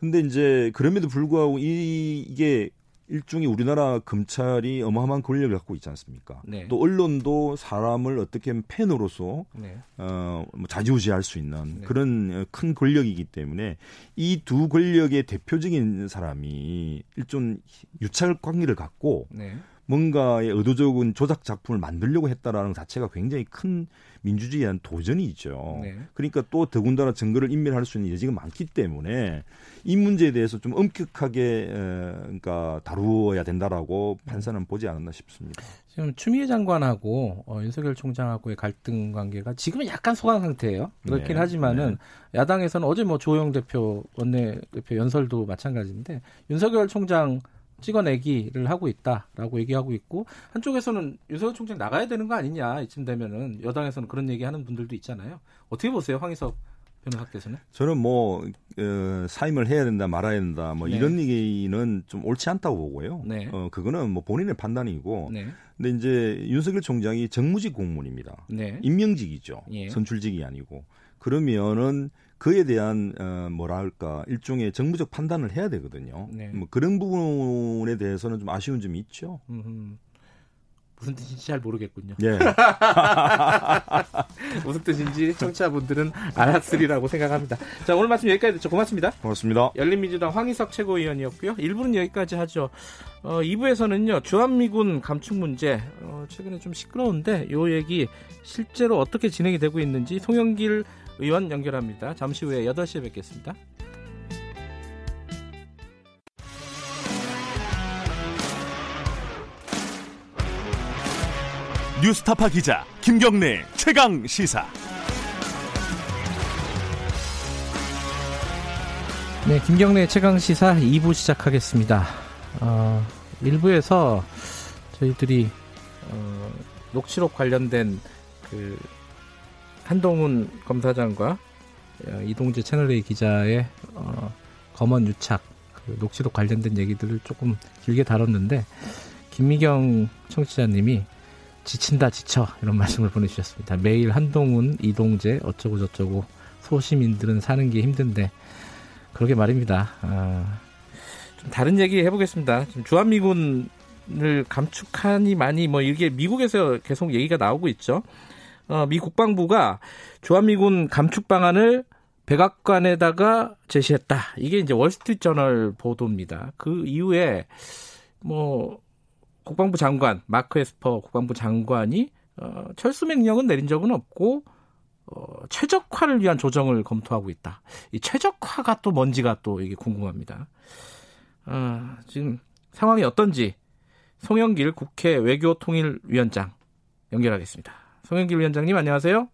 근데 이제 그럼에도 불구하고 이, 이게 일종의 우리나라 검찰이 어마어마한 권력을 갖고 있지 않습니까? 네. 또 언론도 사람을 어떻게 팬으로서 네. 어, 뭐 자지우지할 수 있는 네. 그런 큰 권력이기 때문에 이 두 권력의 대표적인 사람이 일종 유착 관계를 갖고 네. 뭔가의 의도적인 조작 작품을 만들려고 했다라는 자체가 굉장히 큰 민주주의에 대한 도전이죠. 네. 그러니까 또 더군다나 증거를 인멸할 수 있는 여지가 많기 때문에 이 문제에 대해서 좀 엄격하게 그러니까 다루어야 된다라고 판사는 보지 않았나 싶습니다. 지금 추미애 장관하고 어, 윤석열 총장하고의 갈등 관계가 지금은 약간 소강 상태예요. 그렇긴 네. 하지만은 네. 야당에서는 어제 뭐 조영 대표 원내 대표 연설도 마찬가지인데 윤석열 총장 찍어내기를 하고 있다라고 얘기하고 있고 한쪽에서는 윤석열 총장 나가야 되는 거 아니냐 이쯤 되면은 여당에서는 그런 얘기하는 분들도 있잖아요. 어떻게 보세요, 황희석 변호사께서는? 저는 뭐 어, 사임을 해야 된다 말아야 된다 뭐 네. 이런 얘기는 좀 옳지 않다고 보고요. 네. 어, 그거는 뭐 본인의 판단이고. 네. 근데 이제 윤석열 총장이 정무직 공무원입니다. 네. 임명직이죠. 예. 선출직이 아니고. 그러면은 그에 대한 어 뭐랄까 일종의 정부적 판단을 해야 되거든요. 네. 뭐 그런 부분에 대해서는 좀 아쉬운 점이 있죠. 음흠. 무슨 뜻인지 잘 모르겠군요. 예. 무슨 뜻인지 청취자분들은 알았으리라고 생각합니다. 자, 오늘 말씀 여기까지 듣죠. 고맙습니다. 고맙습니다. 열린민주당 황희석 최고위원이었고요. 1부는 여기까지 하죠. 어, 2부에서는요, 주한미군 감축 문제, 어, 최근에 좀 시끄러운데, 요 얘기 실제로 어떻게 진행이 되고 있는지 송영길 의원 연결합니다. 잠시 후에 8시에 뵙겠습니다. 뉴스타파 기자 김경래 최강 시사. 네, 김경래 최강 시사 2부 시작하겠습니다. 어, 1부에서 저희들이 어, 녹취록 관련된 그 한동훈 검사장과 어, 이동재 채널A 기자의 어, 검언 유착 그 녹취록 관련된 얘기들을 조금 길게 다뤘는데 김미경 청취자님이 지친다 지쳐 이런 말씀을 보내주셨습니다. 매일 한동훈, 이동재 어쩌고 저쩌고 소시민들은 사는 게 힘든데 그러게 말입니다. 아, 좀 다른 얘기 해보겠습니다. 주한미군을 감축하니 많이 뭐 이게 미국에서 계속 얘기가 나오고 있죠. 어, 미 국방부가 주한미군 감축 방안을 백악관에다가 제시했다. 이게 이제 월스트리트저널 보도입니다. 그 이후에 뭐 국방부 장관 마크 에스퍼 국방부 장관이 어, 철수 명령은 내린 적은 없고 어, 최적화를 위한 조정을 검토하고 있다. 이 최적화가 또 뭔지가 또 이게 궁금합니다. 어, 지금 상황이 어떤지 송영길 국회 외교통일위원장 연결하겠습니다. 송영길 위원장님 안녕하세요.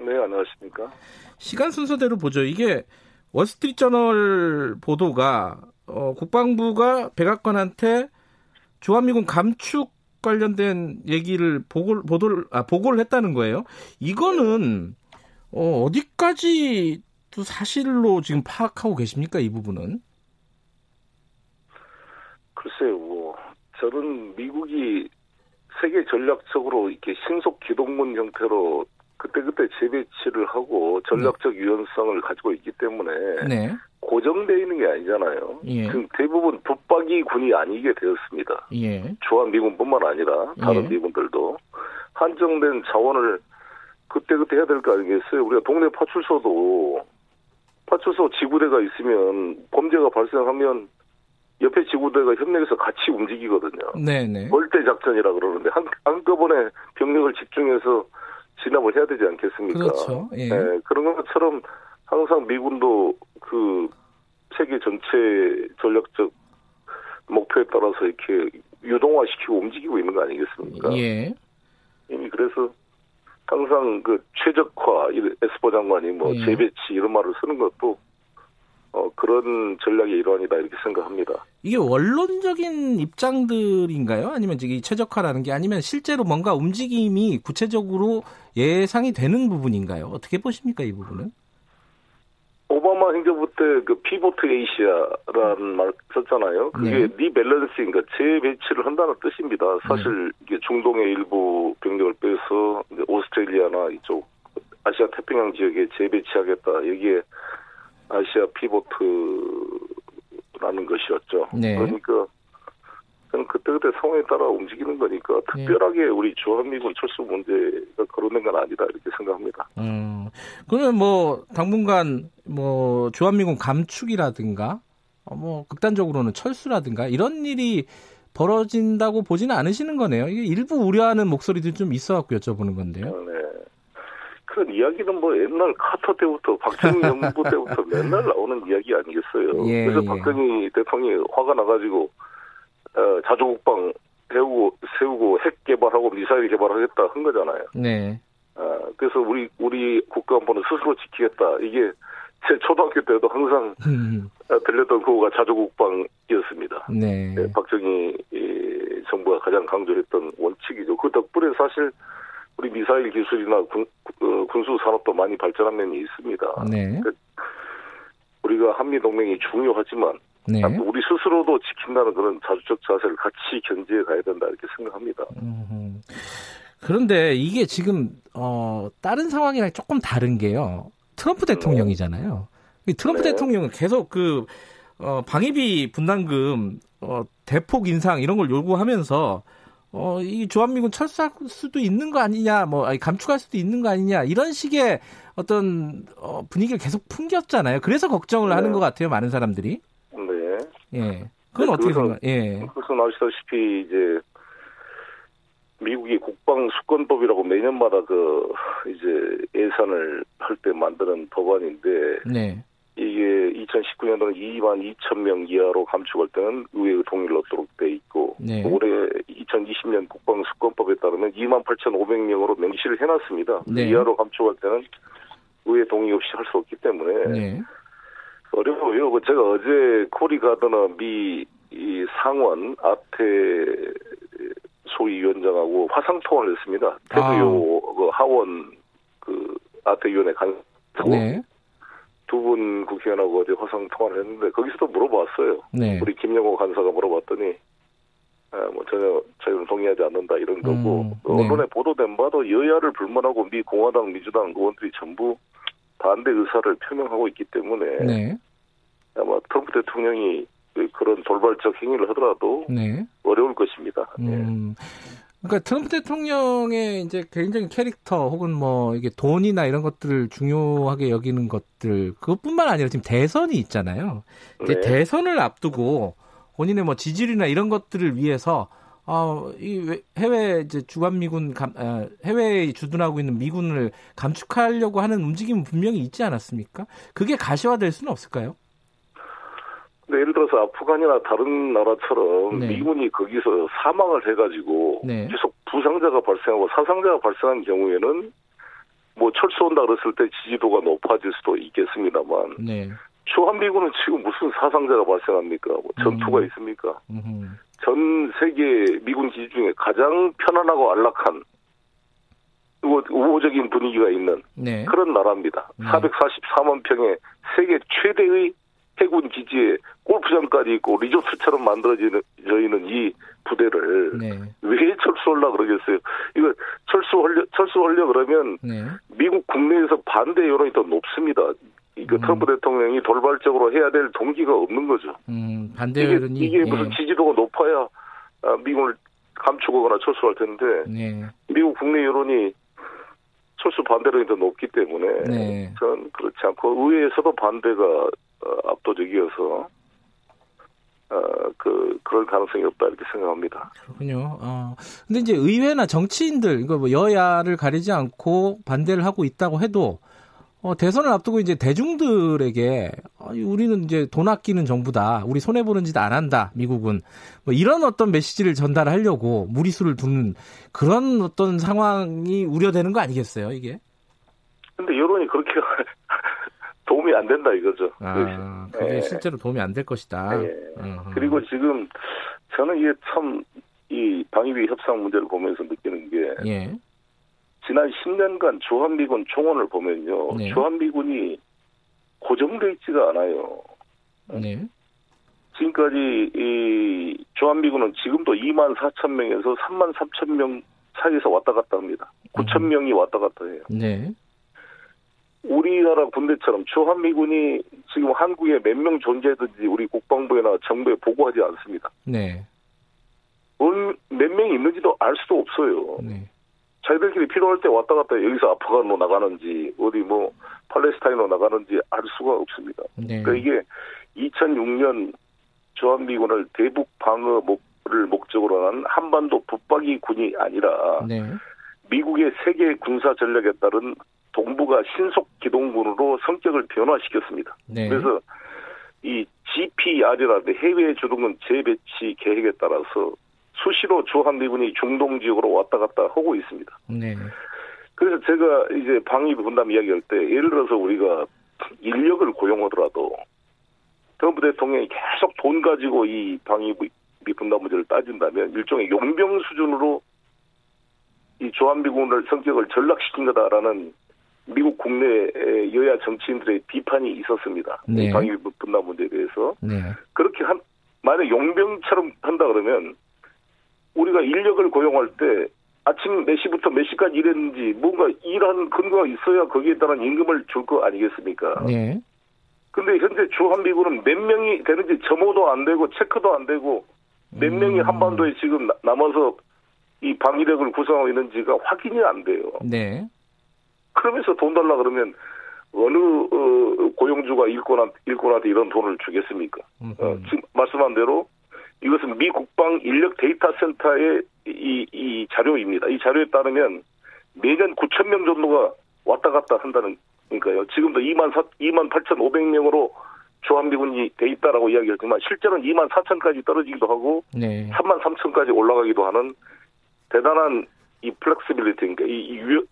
네, 안녕하십니까. 시간 순서대로 보죠. 이게 월스트리트저널 보도가 어, 국방부가 백악관한테 주한미군 감축 관련된 얘기를 보고 보도를 아 보고를 했다는 거예요. 이거는 어, 어디까지 또 사실로 지금 파악하고 계십니까 이 부분은? 글쎄요, 뭐 저는 미국이 세계 전략적으로 이렇게 신속 기동군 형태로 그때그때 재배치를 하고 전략적 유연성을 가지고 있기 때문에 네. 고정되어 있는 게 아니잖아요. 예. 지금 대부분 붙박이 군이 아니게 되었습니다. 예. 주한 미군뿐만 아니라 다른 예. 미군들도 한정된 자원을 그때그때 해야 될 거 아니겠어요? 우리가 동네 파출소도 파출소 지구대가 있으면 범죄가 발생하면 옆에 지구대가 협력해서 같이 움직이거든요. 네네. 멀대 작전이라 그러는데 한, 한꺼번에 병력을 집중해서 진압을 해야 되지 않겠습니까? 그렇죠. 예. 네, 그런 것처럼 항상 미군도 그 세계 전체 전략적 목표에 따라서 이렇게 유동화시키고 움직이고 있는 거 아니겠습니까? 예. 이미 그래서 항상 그 최적화, 에스퍼 장관이 뭐 예. 재배치 이런 말을 쓰는 것도 어, 그런 전략의 일환이다 이렇게 생각합니다. 이게 원론적인 입장들인가요? 아니면 저기 최적화라는 게 아니면 실제로 뭔가 움직임이 구체적으로 예상이 되는 부분인가요? 어떻게 보십니까 이 부분은? 오바마 행정부 때 그 pivot Asia라는 말 썼잖아요. 그게 네. rebalancing, 그러니까 재배치를 한다는 뜻입니다. 사실 네. 이게 중동의 일부 병력을 빼서 오스트레일리아나 이쪽 아시아 태평양 지역에 재배치하겠다. 여기에 아시아 pivot이라는 것이었죠. 네. 그러니까 그냥 그때그때 상황에 따라 움직이는 거니까 네. 특별하게 우리 주한미군 철수 문제가 거론된 건 아니다 이렇게 생각합니다. 음, 그러면 뭐 당분간 뭐 주한미군 감축이라든가 어, 뭐 극단적으로는 철수라든가 이런 일이 벌어진다고 보지는 않으시는 거네요. 이게 일부 우려하는 목소리도 좀 있어 갖고 여쭤보는 건데요. 아, 네. 그런 이야기는 뭐 옛날 카터 때부터 박정희 정부 때부터 맨날 나오는 이야기 아니겠어요. 예, 그래서 예. 박정희 대통령이 화가 나가지고 어, 자주국방 세우고 세우고 핵 개발하고 미사일 개발하겠다 한 거잖아요. 네. 어, 그래서 우리 우리 국가안보는 스스로 지키겠다. 이게 제 초등학교 때도 항상 어, 들렸던 그거가 자주국방이었습니다. 네. 네 박정희 이, 정부가 가장 강조했던 원칙이죠. 그 덕분에 사실 우리 미사일 기술이나 군, 어, 군수 산업도 많이 발전한 면이 있습니다. 네. 그, 우리가 한미 동맹이 중요하지만 네. 우리 스스로도 지킨다는 그런 자주적 자세를 같이 견지해 가야 된다 이렇게 생각합니다. 음흠. 그런데 이게 지금 어, 다른 상황이랑 조금 다른 게요. 트럼프 네. 대통령이잖아요. 트럼프 네. 대통령은 계속 그 어, 방위비 분담금 어, 대폭 인상 이런 걸 요구하면서 어, 이 조한미군 철수할 수도 있는 거 아니냐, 뭐, 아니, 감축할 수도 있는 거 아니냐, 이런 식의 어떤, 어, 분위기를 계속 풍겼잖아요. 그래서 걱정을 네. 하는 것 같아요, 많은 사람들이. 네. 예. 그건 네, 어떻게 생각해요? 예. 그것은 아시다시피, 이제, 미국이 국방 수권법이라고 매년마다 그, 이제, 예산을 할 때 만드는 법안인데, 네. 이게 2019년도는 2만 2천 명 이하로 감축할 때는 의회의 동의를 얻도록 돼 있고 네. 올해 2020년 국방수권법에 따르면 2만 8,500명으로 명시를 해놨습니다. 네. 이하로 감축할 때는 의회 동의 없이 할 수 없기 때문에 네. 어려워요. 그 제가 어제 코리 가드너 미 이 상원 아태 소위 위원장하고 화상 통화를 했습니다. 태도요 아. 그 하원 그 아태 위원회 간사고 네. 두 분 국회의원하고 어제 화상 통화를 했는데 거기서도 물어봤어요. 네. 우리 김영호 간사가 물어봤더니 아, 뭐 전혀 저희는 동의하지 않는다 이런 거고 음, 네. 언론에 보도된 바도 여야를 불문하고 미 공화당 민주당 의원들이 전부 반대 의사를 표명하고 있기 때문에 네. 아마 트럼프 대통령이 그런 돌발적 행위를 하더라도 네. 어려울 것입니다. 음. 그러니까 트럼프 대통령의 이제 개인적인 캐릭터 혹은 뭐 이게 돈이나 이런 것들을 중요하게 여기는 것들 그것뿐만 아니라 지금 대선이 있잖아요. 이제 네. 대선을 앞두고 본인의 뭐 지지율이나 이런 것들을 위해서 어, 이 해외 이제 주한미군 감, 어, 해외에 주둔하고 있는 미군을 감축하려고 하는 움직임은 분명히 있지 않았습니까? 그게 가시화될 수는 없을까요? 네, 예를 들어서 아프간이나 다른 나라처럼 네. 미군이 거기서 사망을 해가지고 네. 계속 부상자가 발생하고 사상자가 발생한 경우에는 뭐 철수한다 그랬을 때 지지도가 높아질 수도 있겠습니다만 네. 주한미군은 지금 무슨 사상자가 발생합니까? 뭐 전투가 음. 있습니까? 음흠. 전 세계 미군 기지 중에 가장 편안하고 안락한 우호적인 분위기가 있는 네. 그런 나라입니다. 네. 444만 평의 세계 최대의 해군 기지에 골프장까지 있고 리조트처럼 만들어지는 저희는 이 부대를 네. 왜 철수하려 그러겠어요? 이거 철수하려 철수하려 그러면 네. 미국 국내에서 반대 여론이 더 높습니다. 이거 음. 트럼프 대통령이 돌발적으로 해야 될 동기가 없는 거죠. 음, 반대 여론이 이게, 이게 무슨 예. 지지도가 높아야 아, 미국을 감추거나 철수할 텐데 네. 미국 국내 여론이 철수 반대론이 더 높기 때문에 네. 저는 그렇지 않고 의회에서도 반대가 어, 압도적이어서 어, 그, 그럴 가능성이 없다, 이렇게 생각합니다. 그렇군요. 어, 근데 이제 의회나 정치인들, 이거 뭐 여야를 가리지 않고 반대를 하고 있다고 해도, 어, 대선을 앞두고 이제 대중들에게, 어, 우리는 이제 돈 아끼는 정부다. 우리 손해보는 짓 안 한다, 미국은. 뭐 이런 어떤 메시지를 전달하려고 무리수를 두는 그런 어떤 상황이 우려되는 거 아니겠어요, 이게? 근데 여론이 그렇게 도움이 안 된다 이거죠. 아, 그게 네. 실제로 도움이 안 될 것이다. 네. 그리고 지금 저는 이게 참 이 방위비 협상 문제를 보면서 느끼는 게 예. 지난 10년간 주한미군 총원을 보면요. 네. 주한미군이 고정돼 있지가 않아요. 네. 지금까지 이 주한미군은 지금도 2만 4천 명에서 3만 3천 명 사이에서 왔다 갔다 합니다. 9천 명이 왔다 갔다 해요. 네. 우리나라 군대처럼 주한미군이 지금 한국에 몇 명 존재하든지 우리 국방부나 정부에 보고하지 않습니다. 네. 몇 명이 있는지도 알 수도 없어요. 네. 자기들끼리 필요할 때 왔다 갔다 여기서 아프간으로 나가는지 어디 뭐 팔레스타인으로 나가는지 알 수가 없습니다. 네. 그러니까 이게 2006년 주한미군을 대북 방어를 목적으로 한 한반도 붙박이 군이 아니라 네. 미국의 세계 군사 전략에 따른 동부가 신속 기동군으로 성격을 변화시켰습니다. 네. 그래서 이 GPR이라는 해외 주둔군 재배치 계획에 따라서 수시로 주한 미군이 중동 지역으로 왔다 갔다 하고 있습니다. 네. 그래서 제가 이제 방위비 분담 이야기할 때 예를 들어서 우리가 인력을 고용하더라도 트럼프 대통령이 계속 돈 가지고 이 방위비 분담 문제를 따진다면 일종의 용병 수준으로 이 주한미군을 성격을 전락시킨 거다라는 미국 국내 여야 정치인들의 비판이 있었습니다. 네. 방위비 분담 문제에 대해서 네. 그렇게 한 만약 용병처럼 한다 그러면 우리가 인력을 고용할 때 아침 몇 시부터 몇 시까지 일했는지 뭔가 일한 근거가 있어야 거기에 따른 임금을 줄 거 아니겠습니까? 네. 근데 현재 주한미군은 몇 명이 되는지 점호도 안 되고 체크도 안 되고 몇 음. 명이 한반도에 지금 남아서 이 방위력을 구성하고 있는지가 확인이 안 돼요. 네. 그러면서 돈 달라 그러면 어느 어, 고용주가 일꾼한 일꾼한테 이런 돈을 주겠습니까? 어, 지금 말씀한 대로 이것은 미 국방 인력 데이터 센터의 이, 이 자료입니다. 이 자료에 따르면 매년 9천 명 정도가 왔다 갔다 한다는 그러니까요. 지금도 2만 4, 2만 8,500명으로 주한미군이 돼 있다라고 이야기했지만 실제로는 2만 4천까지 떨어지기도 하고 네. 3만 3천까지 올라가기도 하는 대단한 이 flexibility 그러니까 이, 이 유,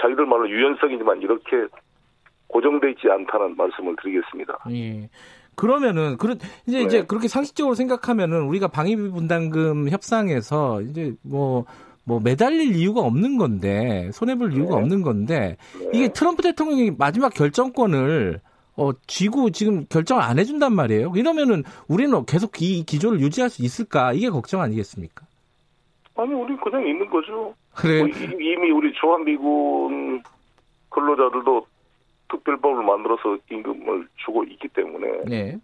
자기들 말로 유연성이지만 이렇게 고정돼 있지 않다는 말씀을 드리겠습니다. 예. 그러면은 그런 이제 네. 이제 그렇게 상식적으로 생각하면은 우리가 방위비 분담금 협상에서 이제 뭐뭐 뭐 매달릴 이유가 없는 건데 손해 볼 이유가 네. 없는 건데 네. 이게 트럼프 대통령이 마지막 결정권을 어 쥐고 지금 결정을 안 해준단 말이에요. 이러면은 우리는 계속 이 기조를 유지할 수 있을까 이게 걱정 아니겠습니까? 아니 우리 그냥 있는 거죠. 그래 뭐 이미 우리 주한미군 근로자들도 특별법을 만들어서 임금을 주고 있기 때문에 네.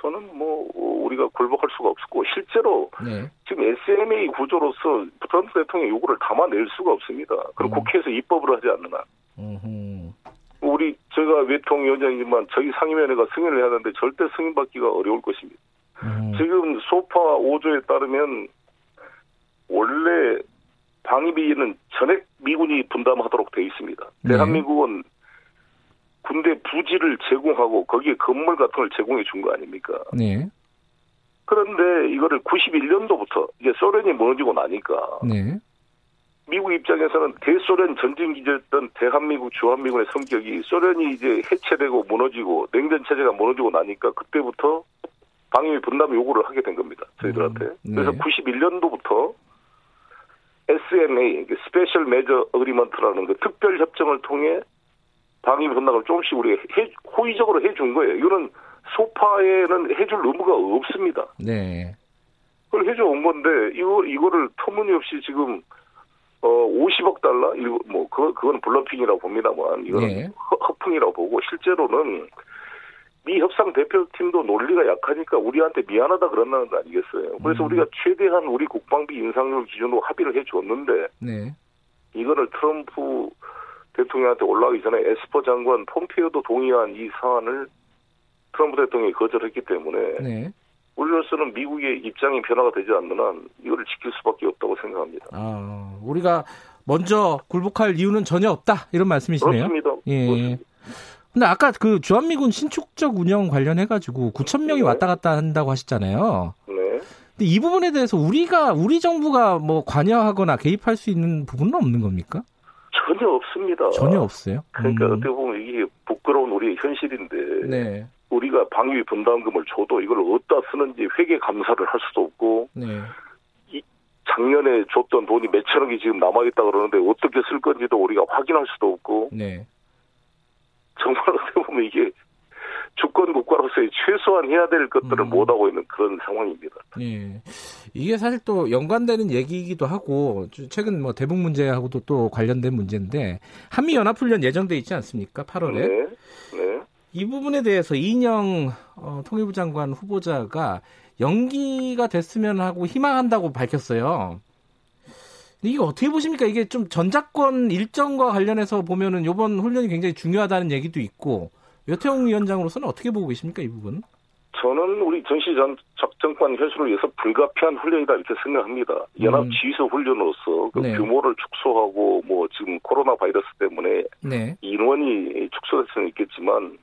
저는 뭐 우리가 굴복할 수가 없었고 실제로 네. 지금 SMA 구조로서 트럼프 대통령 요구를 담아낼 수가 없습니다. 그리고 음. 국회에서 입법을 하지 않는 한. 음흠. 우리 제가 외통위원장이지만 저희 상임위원회가 승인을 해야 하는데 절대 승인받기가 어려울 것입니다. 음. 지금 소파 5조에 따르면 원래 방위비는 전액 미군이 분담하도록 되어 있습니다. 네. 대한민국은 군대 부지를 제공하고 거기에 건물 같은 걸 제공해 준 거 아닙니까? 네. 그런데 이거를 91년도부터 이제 소련이 무너지고 나니까 네. 미국 입장에서는 대소련 전쟁 기제였던 대한민국 주한미군의 성격이 소련이 이제 해체되고 무너지고 냉전 체제가 무너지고 나니까 그때부터 방위 분담 요구를 하게 된 겁니다. 저희들한테. 음, 네. 그래서 91년도부터 SMA, Special Measure Agreement라는 그 특별 협정을 통해 방위 분담을 조금씩 우리가 해, 호의적으로 해준 거예요. 이거는 SOFA에는 해줄 의무가 없습니다. 네. 그걸 해줘 온 건데 이거 이거를 터무니없이 지금 어 50억 달러 이거 뭐 그거 그건 bluffing이라고 봅니다만 이거는 네. 허풍이라고 보고 실제로는 미 협상 대표팀도 논리가 약하니까 우리한테 미안하다 그런다는 거 아니겠어요. 그래서 음. 우리가 최대한 우리 국방비 인상률 기준으로 합의를 해줬는데 네. 이거를 트럼프 대통령한테 올라가기 전에 에스퍼 장관 폼페이오도 동의한 이 사안을 트럼프 대통령이 거절했기 때문에 네. 우리로서는 미국의 입장이 변화가 되지 않는 한 이거를 지킬 수밖에 없다고 생각합니다. 아, 우리가 먼저 굴복할 이유는 전혀 없다 이런 말씀이시네요. 그렇습니다. 예. 그렇습니다. 근데 아까 그 주한미군 신축적 운영 관련해 가지고 9천 명이 네. 왔다 갔다 한다고 하셨잖아요. 네. 근데 이 부분에 대해서 우리가 우리 정부가 뭐 관여하거나 개입할 수 있는 부분은 없는 겁니까? 전혀 없습니다. 전혀 없어요. 그러니까 음. 어떻게 보면 이게 부끄러운 우리의 현실인데 네. 우리가 방위 분담금을 줘도 이걸 어디다 쓰는지 회계 감사를 할 수도 없고 네. 이 작년에 줬던 돈이 몇천억이 지금 남아있다 그러는데 어떻게 쓸 건지도 우리가 확인할 수도 없고 네. 정말 어떻게 보면 이게 주권 국가로서의 최소한 해야 될 것들을 음. 못 하고 있는 그런 상황입니다. 예. 이게 사실 또 연관되는 얘기이기도 하고 최근 뭐 대북 문제하고도 또 관련된 문제인데 한미 연합 훈련 예정돼 있지 않습니까? 8월에. 네. 네. 이 부분에 대해서 이인영 어, 통일부 장관 후보자가 연기가 됐으면 하고 희망한다고 밝혔어요. 이게 어떻게 보십니까? 이게 좀 전작권 일정과 관련해서 보면은 이번 훈련이 굉장히 중요하다는 얘기도 있고 여태웅 위원장으로서는 어떻게 보고 계십니까 이 부분? 저는 우리 전시전 작전권 현실을 위해서 불가피한 훈련이다 이렇게 생각합니다. 음. 연합 지휘소 훈련으로서 그 네. 규모를 축소하고 뭐 지금 코로나 바이러스 때문에 네. 인원이 축소될 수는 있겠지만 뭐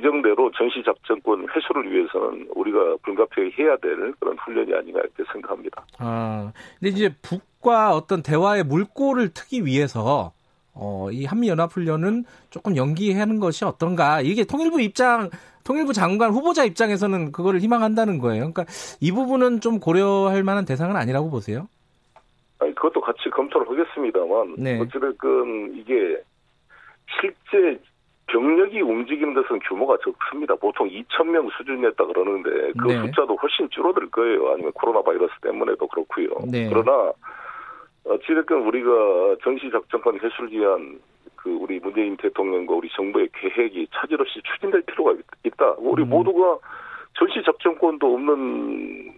예정대로 전시 작전권 회수를 위해서는 우리가 불가피하게 해야 될 그런 훈련이 아닌가 이렇게 생각합니다. 아, 근데 이제 북과 어떤 대화의 물꼬를 트기 위해서 어, 이 한미연합훈련은 조금 연기하는 것이 어떤가. 이게 통일부 입장, 통일부 장관 후보자 입장에서는 그거를 희망한다는 거예요. 그러니까 이 부분은 좀 고려할 만한 대상은 아니라고 보세요? 아니, 그것도 같이 검토를 하겠습니다만. 네. 어찌됐건 이게 실제 병력이 움직이는 데서는 규모가 적습니다. 보통 2,000명 수준이었다 그러는데 그 네. 숫자도 훨씬 줄어들 거예요. 아니면 코로나 바이러스 때문에도 그렇고요. 네. 그러나 어찌됐건 우리가 정시작전권 해수를 위한 그 우리 문재인 대통령과 우리 정부의 계획이 차질 없이 추진될 필요가 있다. 우리 음. 모두가 전시 작전권도 없는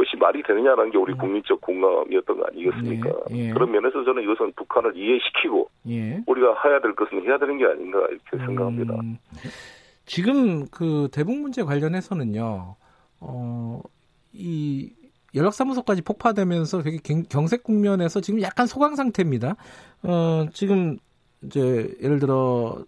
것이 말이 되느냐라는 게 우리 음. 국민적 공감이었던 거 아니겠습니까? 예, 예. 그런 면에서 저는 이것은 북한을 이해시키고 예. 우리가 해야 될 것은 해야 되는 게 아닌가 이렇게 음. 생각합니다. 지금 그 대북 문제 관련해서는요, 어, 이 연락사무소까지 폭파되면서 되게 경색 국면에서 지금 약간 소강 상태입니다. 어, 지금 이제 예를 들어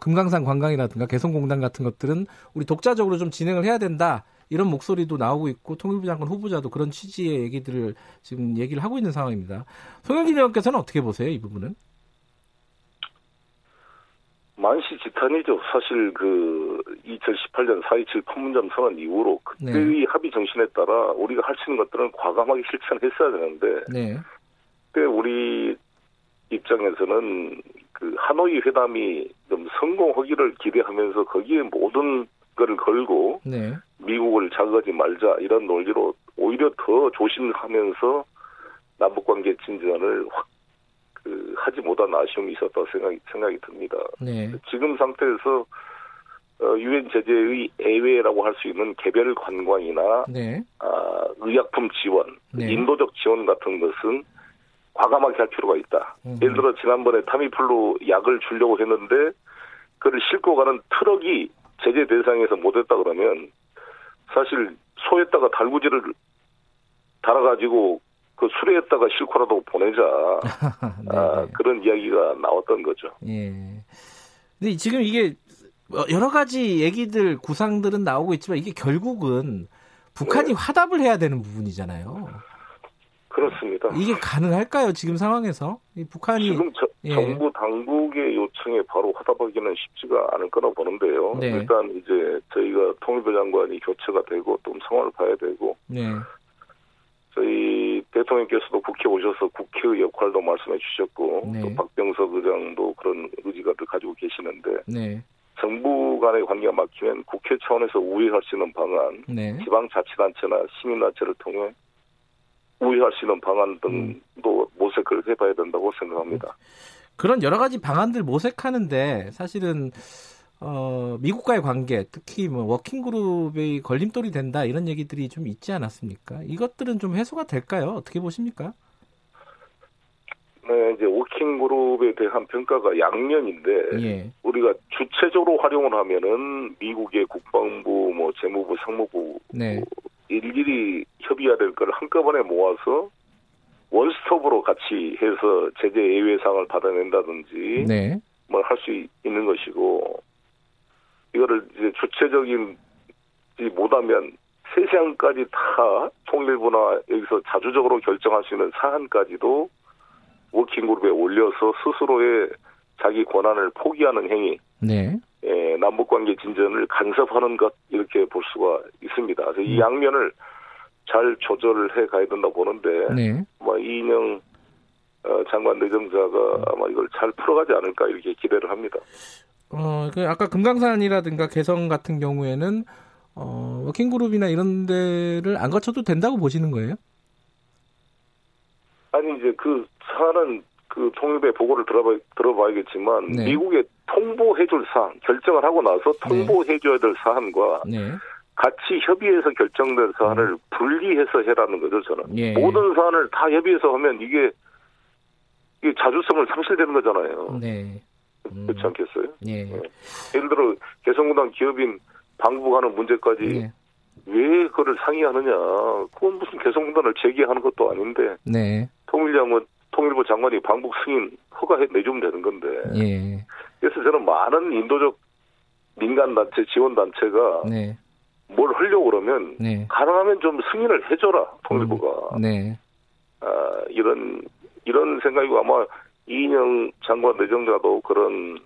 금강산 관광이라든가 개성공단 같은 것들은 우리 독자적으로 좀 진행을 해야 된다. 이런 목소리도 나오고 있고 통일부 장관 후보자도 그런 취지의 얘기들을 지금 얘기를 하고 있는 상황입니다. 송영길 의원께서는 어떻게 보세요, 이 부분은? 만시지탄이죠. 사실 그 2018년 4.27 판문점 선언 이후로 그때의 네. 합의 정신에 따라 우리가 할 수 있는 것들은 과감하게 실천했어야 되는데 네. 그때 우리 입장에서는 그 하노이 회담이 좀 성공하기를 기대하면서 거기에 모든 것을 걸고 네. 미국을 자극하지 말자 이런 논리로 오히려 더 조심하면서 남북 관계 진전을 확 그 하지 못한 아쉬움이 있었다고 생각이 생각이 듭니다. 네. 지금 상태에서 어, 유엔 제재의 예외라고 할 수 있는 개별 관광이나 네. 아, 의약품 지원, 네. 인도적 지원 같은 것은 과감하게 할 필요가 있다. 음. 예를 들어 지난번에 타미플루 약을 주려고 했는데 그를 싣고 가는 트럭이 제재 대상에서 못했다 그러면 사실 소에다가 달구지를 달아가지고 그 수레에다가 싣고라도 보내자 네, 아, 네. 그런 이야기가 나왔던 거죠. 예. 근데 지금 이게 여러 가지 얘기들 구상들은 나오고 있지만 이게 결국은 북한이 네. 화답을 해야 되는 부분이잖아요. 그렇습니다. 이게 가능할까요? 지금 상황에서 북한이 지금 저, 예. 정부 당국의 요청에 바로 화답하기는 쉽지가 않을 거라 보는데요. 네. 일단 이제 저희가 통일부 장관이 교체가 되고 또 상황을 봐야 되고 네. 저희 대통령께서도 국회 오셔서 국회의 역할도 말씀해 주셨고 네. 또 박병석 의장도 그런 의지가 가지고 계시는데 네. 정부 간의 관계가 막히면 국회 차원에서 우회할 수 있는 방안, 네. 지방자치단체나 시민단체를 통해 우회할 수 있는 방안 등도 음. 모색을 해봐야 된다고 생각합니다. 그런 여러 가지 방안들 모색하는데 사실은 어, 미국과의 관계, 특히 뭐 워킹 그룹의 걸림돌이 된다 이런 얘기들이 좀 있지 않았습니까? 이것들은 좀 해소가 될까요? 어떻게 보십니까? 네, 이제 working group에 대한 평가가 양면인데 예. 우리가 주체적으로 활용을 하면은 미국의 국방부, 뭐 재무부, 상무부 네. 일일이 협의해야 될 걸 한꺼번에 모아서 원스톱으로 같이 해서 제재 예외 사항을 받아낸다든지 네. 뭘할 수 있는 것이고 이거를 이제 주체적이지 못하면 세상까지 다 통일부나 여기서 자주적으로 결정할 수 있는 사안까지도 워킹그룹에 올려서 스스로의 자기 권한을 포기하는 행위, 네. 예, 남북관계 진전을 간섭하는 것 이렇게 볼 수가 있습니다. 그래서 이 음. 양면을 잘 조절을 해 가야 된다 보는데, 네. 뭐 이인영 어, 장관 내정자가 아마 이걸 잘 풀어가지 않을까 이렇게 기대를 합니다. 어, 그 아까 금강산이라든가 개성 같은 경우에는 어, 워킹그룹이나 이런 데를 안 거쳐도 된다고 보시는 거예요? 아니 이제 그 사안은 그 통일부의 보고를 들어봐, 들어봐야겠지만 네. 미국에 통보해줄 사안 결정을 하고 나서 네. 통보해줘야 될 사안과 네. 같이 협의해서 결정된 사안을 음. 분리해서 해라는 거죠 저는 예. 모든 사안을 다 협의해서 하면 이게 이게 자주성을 상실되는 거잖아요. 네. 음. 그렇지 않겠어요? 예. 네. 예를 들어 개성공단 기업인 방북하는 문제까지 네. 왜 그걸 상의하느냐? 그건 무슨 개성공단을 제기하는 것도 아닌데. 네. 통일장은 통일부 장관이 방북 승인 허가해 내주면 되는 건데. 예. 그래서 저는 많은 인도적 민간 단체 지원 단체가 네. 뭘 하려고 그러면 네. 가능하면 좀 승인을 해줘라 통일부가. 음. 네. 아, 이런 이런 생각이고 아마 이인영 장관 내정자도 그런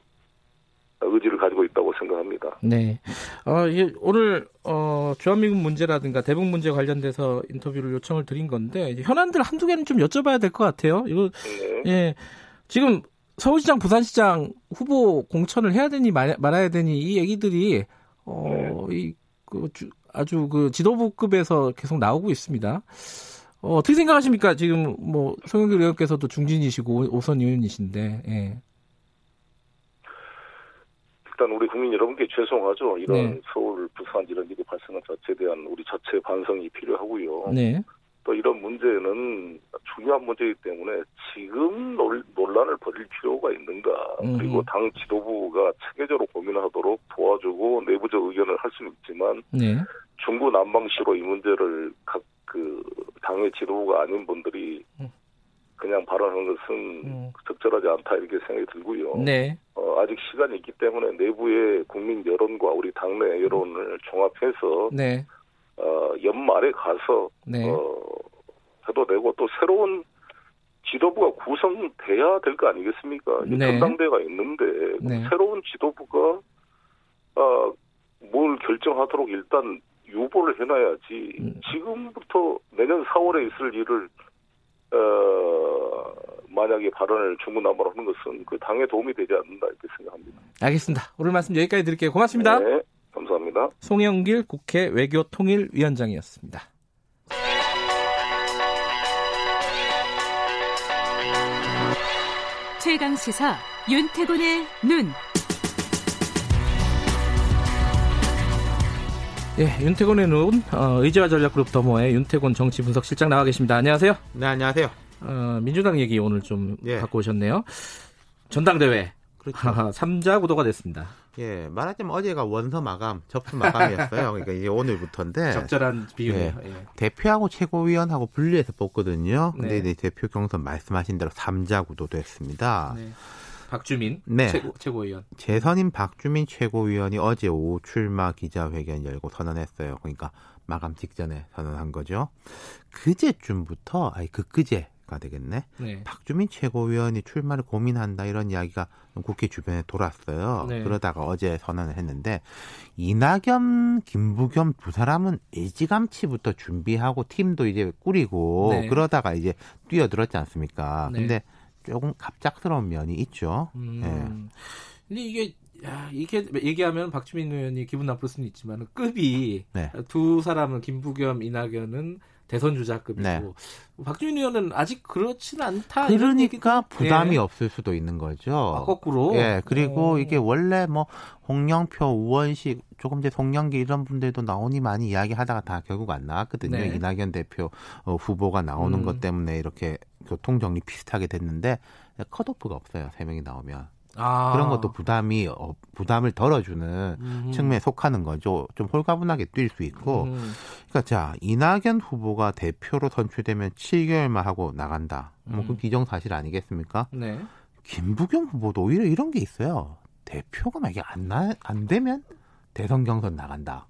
의지를 가지고 있다고 생각합니다. 네. 어, 오늘 어, 주한미군 문제라든가 대북 문제 관련돼서 인터뷰를 요청을 드린 건데 현안들 한두 개는 좀 여쭤봐야 될 것 같아요. 이거 네. 예. 지금 서울시장, 부산시장 후보 공천을 해야 되니 말아야 되니 이 얘기들이 어, 네. 이, 그, 주, 아주 그 지도부급에서 계속 나오고 있습니다. 어, 어떻게 생각하십니까? 지금 뭐 송영길 의원께서도 중진이시고 오선 의원이신데. 예. 일단 우리 국민 여러분께 죄송하죠. 이런 네. 서울, 부산 이런 일이 발생한 자체에 대한 우리 자체 반성이 필요하고요. 네. 또 이런 문제는 중요한 문제이기 때문에 지금 논, 논란을 벌일 필요가 있는가. 음. 그리고 당 지도부가 체계적으로 고민하도록 도와주고 내부적 의견을 할 수는 있지만 네. 중구 난방시로 이 문제를 각 그 당의 지도부가 아닌 분들이 음. 그냥 발언하는 것은 음. 적절하지 않다 이렇게 생각이 들고요. 네. 어, 아직 시간이 있기 때문에 내부의 국민 여론과 우리 당내 여론을 종합해서 네. 어, 연말에 가서 네. 어, 해도 되고 또 새로운 지도부가 구성돼야 될 거 아니겠습니까? 네. 전당대가 있는데 네. 새로운 지도부가 어, 뭘 결정하도록 일단 유보를 해놔야지 음. 지금부터 내년 4월에 있을 일을 어, 만약에 발언을 중구난방으로 하는 것은 그 당에 도움이 되지 않는다 이렇게 생각합니다. 알겠습니다. 오늘 말씀 여기까지 드릴게요. 고맙습니다. 네, 감사합니다. 송영길 국회 외교통일위원장이었습니다. 최강 시사 윤태곤의 눈. 예, 윤태곤의 눈, 어, 의지와 전략그룹 더모의 윤태곤 정치분석실장 나와 계십니다. 안녕하세요. 네, 안녕하세요. 어, 민주당 얘기 오늘 좀 예. 갖고 오셨네요. 전당대회. 그렇죠. 3자 구도가 됐습니다. 예, 말하자면 어제가 원서 마감, 접수 마감이었어요. 그러니까 이제 오늘부터인데. 적절한 비유네요. 예, 예. 대표하고 최고위원하고 분리해서 뽑거든요. 근데 네. 이제 대표 경선 말씀하신 대로 3자 구도 됐습니다. 네. 박주민 네. 최고, 최고위원. 재선인 박주민 최고위원이 어제 오후 출마 기자회견 열고 선언했어요. 그러니까 마감 직전에 선언한 거죠. 그제쯤부터, 아니, 그그제가 되겠네. 네. 박주민 최고위원이 출마를 고민한다 이런 이야기가 국회 주변에 돌았어요. 네. 그러다가 어제 선언을 했는데 이낙연, 김부겸 두 사람은 일찌감치부터 준비하고 팀도 이제 꾸리고 네. 그러다가 이제 뛰어들었지 않습니까? 네. 근데 조금 갑작스러운 면이 있죠. 음. 예. 근데 이게 야, 이렇게 얘기하면 박주민 의원이 기분 나쁠 수는 있지만 급이 네. 두 사람은 김부겸, 이낙연은 대선 주자급이고 네. 박주민 의원은 아직 그렇지는 않다. 그러니까 부담이 예. 없을 수도 있는 거죠. 아, 거꾸로. 예, 그리고 어. 이게 원래 뭐 홍영표, 우원식, 조금 전에 송영기 이런 분들도 나오니 많이 이야기하다가 다 결국 안 나왔거든요. 네. 이낙연 대표 어, 후보가 나오는 음. 것 때문에 이렇게 교통 정리 비슷하게 됐는데 컷오프가 없어요. 세 명이 나오면 아. 그런 것도 부담이 어, 부담을 덜어주는 음. 측면에 속하는 거죠. 좀 홀가분하게 뛸 수 있고. 음. 그러니까 자 이낙연 후보가 대표로 선출되면 7개월만 하고 나간다. 뭐 음. 그 기정 사실 아니겠습니까? 네. 김부겸 후보도 오히려 이런 게 있어요. 대표가 만약에 안, 나, 안 되면 대선 경선 나간다.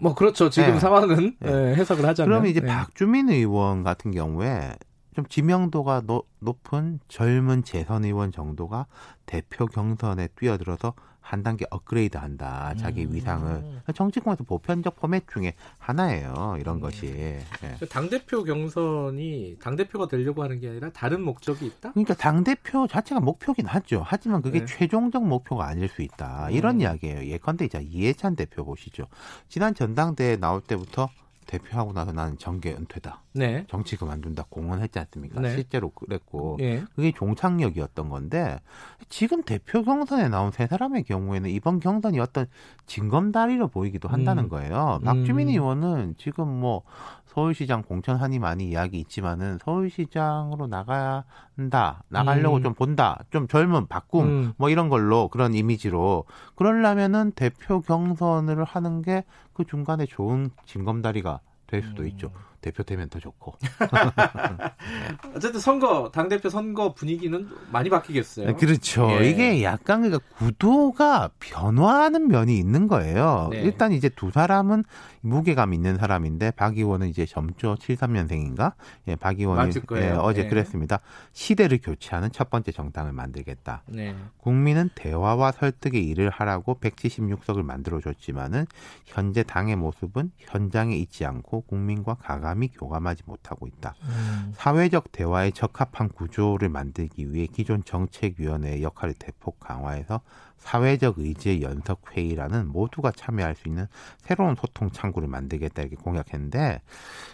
뭐 그렇죠. 지금 네. 상황은 네. 예, 해석을 하자면. 그러면 이제 네. 박주민 의원 같은 경우에 좀 지명도가 노, 높은 젊은 재선 의원 정도가 대표 경선에 뛰어들어서 한 단계 업그레이드 한다. 자기 음. 위상을. 정치권에서 보편적 포맷 중에 하나예요. 이런 음. 것이. 예. 당대표 경선이 당대표가 되려고 하는 게 아니라 다른 목적이 있다? 그러니까 당대표 자체가 목표긴 하죠. 하지만 그게 네. 최종적 목표가 아닐 수 있다. 이런 음. 이야기예요. 예컨대 이제 이해찬 대표 보시죠. 지난 전당대회 나올 때부터 대표하고 나서 나는 정계 은퇴다. 네. 정치 그만둔다 공언했지 않습니까? 네. 실제로 그랬고 네. 그게 종착역이었던 건데 지금 대표 경선에 나온 세 사람의 경우에는 이번 경선이 어떤 징검다리로 보이기도 한다는 음. 거예요. 박주민 음. 의원은 지금 뭐 서울시장 공천하니 많이 이야기 있지만은 서울시장으로 나가야 한다, 나가려고 음. 좀 본다, 좀 젊은 바꿈 음. 뭐 이런 걸로 그런 이미지로 그러려면은 대표 경선을 하는 게 그 중간에 좋은 징검다리가 될 수도 음. 있죠. 대표되면 더 좋고. 어쨌든 선거 당 대표 선거 분위기는 많이 바뀌겠어요. 네, 그렇죠. 예. 이게 약간 그러니까 구도가 변화하는 면이 있는 거예요. 네. 일단 이제 두 사람은 무게감 있는 사람인데 박 의원은 이제 점조 73년생인가? 예, 박 의원이 예, 어제 네. 그랬습니다. 시대를 교체하는 첫 번째 정당을 만들겠다. 네. 국민은 대화와 설득의 일을 하라고 176석을 만들어 줬지만은 현재 당의 모습은 현장에 있지 않고 국민과 가가 감이 교감하지 못하고 있다. 음. 사회적 대화에 적합한 구조를 만들기 위해 기존 정책위원회의 역할을 대폭 강화해서 사회적 의제 연석 회의라는 모두가 참여할 수 있는 새로운 소통 창구를 만들겠다 이렇게 공약했는데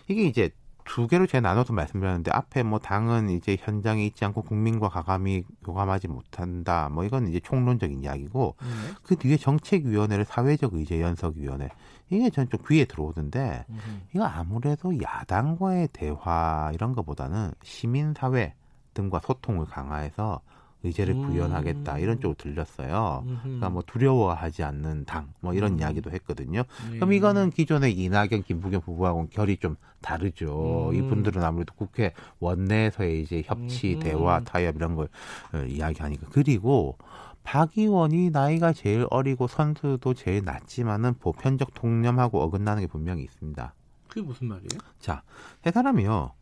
이게 이제 두 개로 제가 나눠서 말씀드렸는데 앞에 뭐 당은 이제 현장에 있지 않고 국민과 가감이 교감하지 못한다. 뭐 이건 이제 총론적인 이야기고 음. 그 뒤에 정책위원회를 사회적 의제 연석위원회 이게 전 좀 귀에 들어오던데 음. 이거 아무래도 야당과의 대화 이런 것보다는 시민사회 등과 소통을 강화해서 의제를 음. 구현하겠다 이런 쪽으로 들렸어요. 그러니까 뭐 두려워하지 않는 당 뭐 이런 음. 이야기도 했거든요. 예. 그럼 이거는 기존의 이낙연, 김부겸 부부하고는 결이 좀 다르죠. 음. 이분들은 아무래도 국회 원내에서의 이제 협치, 음. 대화, 타협 이런 걸 어, 이야기하니까 그리고 박 의원이 나이가 제일 어리고 선수도 제일 낮지만은 보편적 통념하고 어긋나는 게 분명히 있습니다. 그게 무슨 말이에요? 자, 세 사람이요.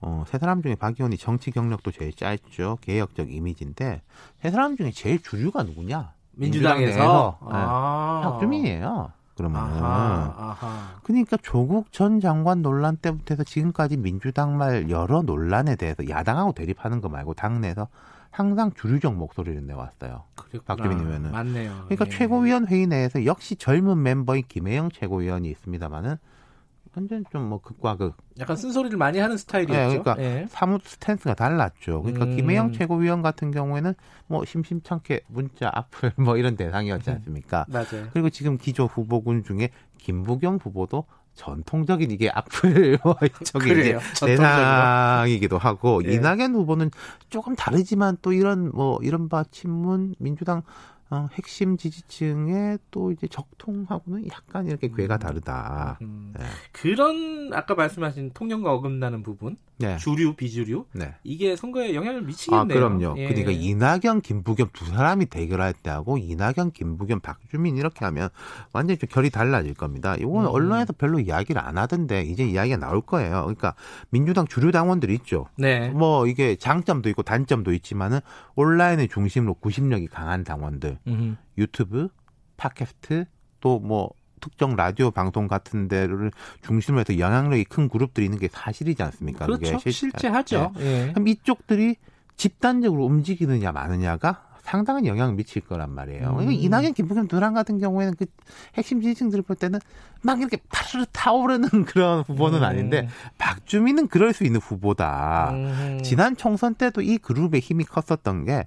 어, 세 사람 중에 박 의원이 정치 경력도 제일 짧죠. 개혁적 이미지인데 세 사람 중에 제일 주류가 누구냐? 민주당에서 아. 네. 박주민이에요. 그러면 아하, 아하. 그러니까 조국 전 장관 논란 때부터 해서 지금까지 민주당 말 여러 논란에 대해서 야당하고 대립하는 거 말고 당내에서 항상 주류적 목소리를 내왔어요. 박주민 의원은. 맞네요. 그러니까 예. 최고위원 회의 내에서 역시 젊은 멤버인 김혜영 최고위원이 있습니다만은 완전 좀 뭐 극과 극. 약간 쓴소리를 많이 하는 스타일이었죠. 네, 그러니까 예. 사뭇 스탠스가 달랐죠. 그러니까 음. 김혜영 최고위원 같은 경우에는 뭐 심심찮게 문자 앞을 뭐 이런 대상이었지 않습니까? 맞아요. 그리고 지금 기조 후보군 중에 김부겸 후보도 전통적인 이게 악플 뭐 저기 이제 대상이기도 하고 예. 이낙연 후보는 조금 다르지만 또 이런 뭐 이런 바 친문 민주당 어, 핵심 지지층의 또 이제 적통하고는 약간 이렇게 궤가 음. 다르다. 음. 네. 그런 아까 말씀하신 통념과 어긋나는 부분, 네. 주류 비주류, 네. 이게 선거에 영향을 미치겠네요. 아 그럼요. 예. 그러니까 이낙연, 김부겸 두 사람이 대결할 때하고 이낙연, 김부겸, 박주민 이렇게 하면 완전히 좀 결이 달라질 겁니다. 이거는 음. 언론에서 별로 이야기를 안 하던데 이제 이야기가 나올 거예요. 그러니까 민주당 주류 당원들이 있죠. 네. 뭐 이게 장점도 있고 단점도 있지만은 온라인을 중심으로 구심력이 강한 당원들. 음흠. 유튜브, 팟캐스트 또뭐 특정 라디오 방송 같은 데를 중심으로 해서 영향력이 큰 그룹들이 있는 게 사실이지 않습니까? 그렇죠. 그게 실제 하죠. 네. 예. 그럼 이쪽들이 집단적으로 움직이느냐 마느냐가 상당한 영향을 미칠 거란 말이에요. 음. 그러니까 이낙연, 김부겸 두랑 같은 경우에는 그 핵심 지지층들을 볼 때는 막 이렇게 파르르 타오르는 그런 후보는 음. 아닌데 박주민은 그럴 수 있는 후보다. 음. 지난 총선 때도 이 그룹의 힘이 컸었던 게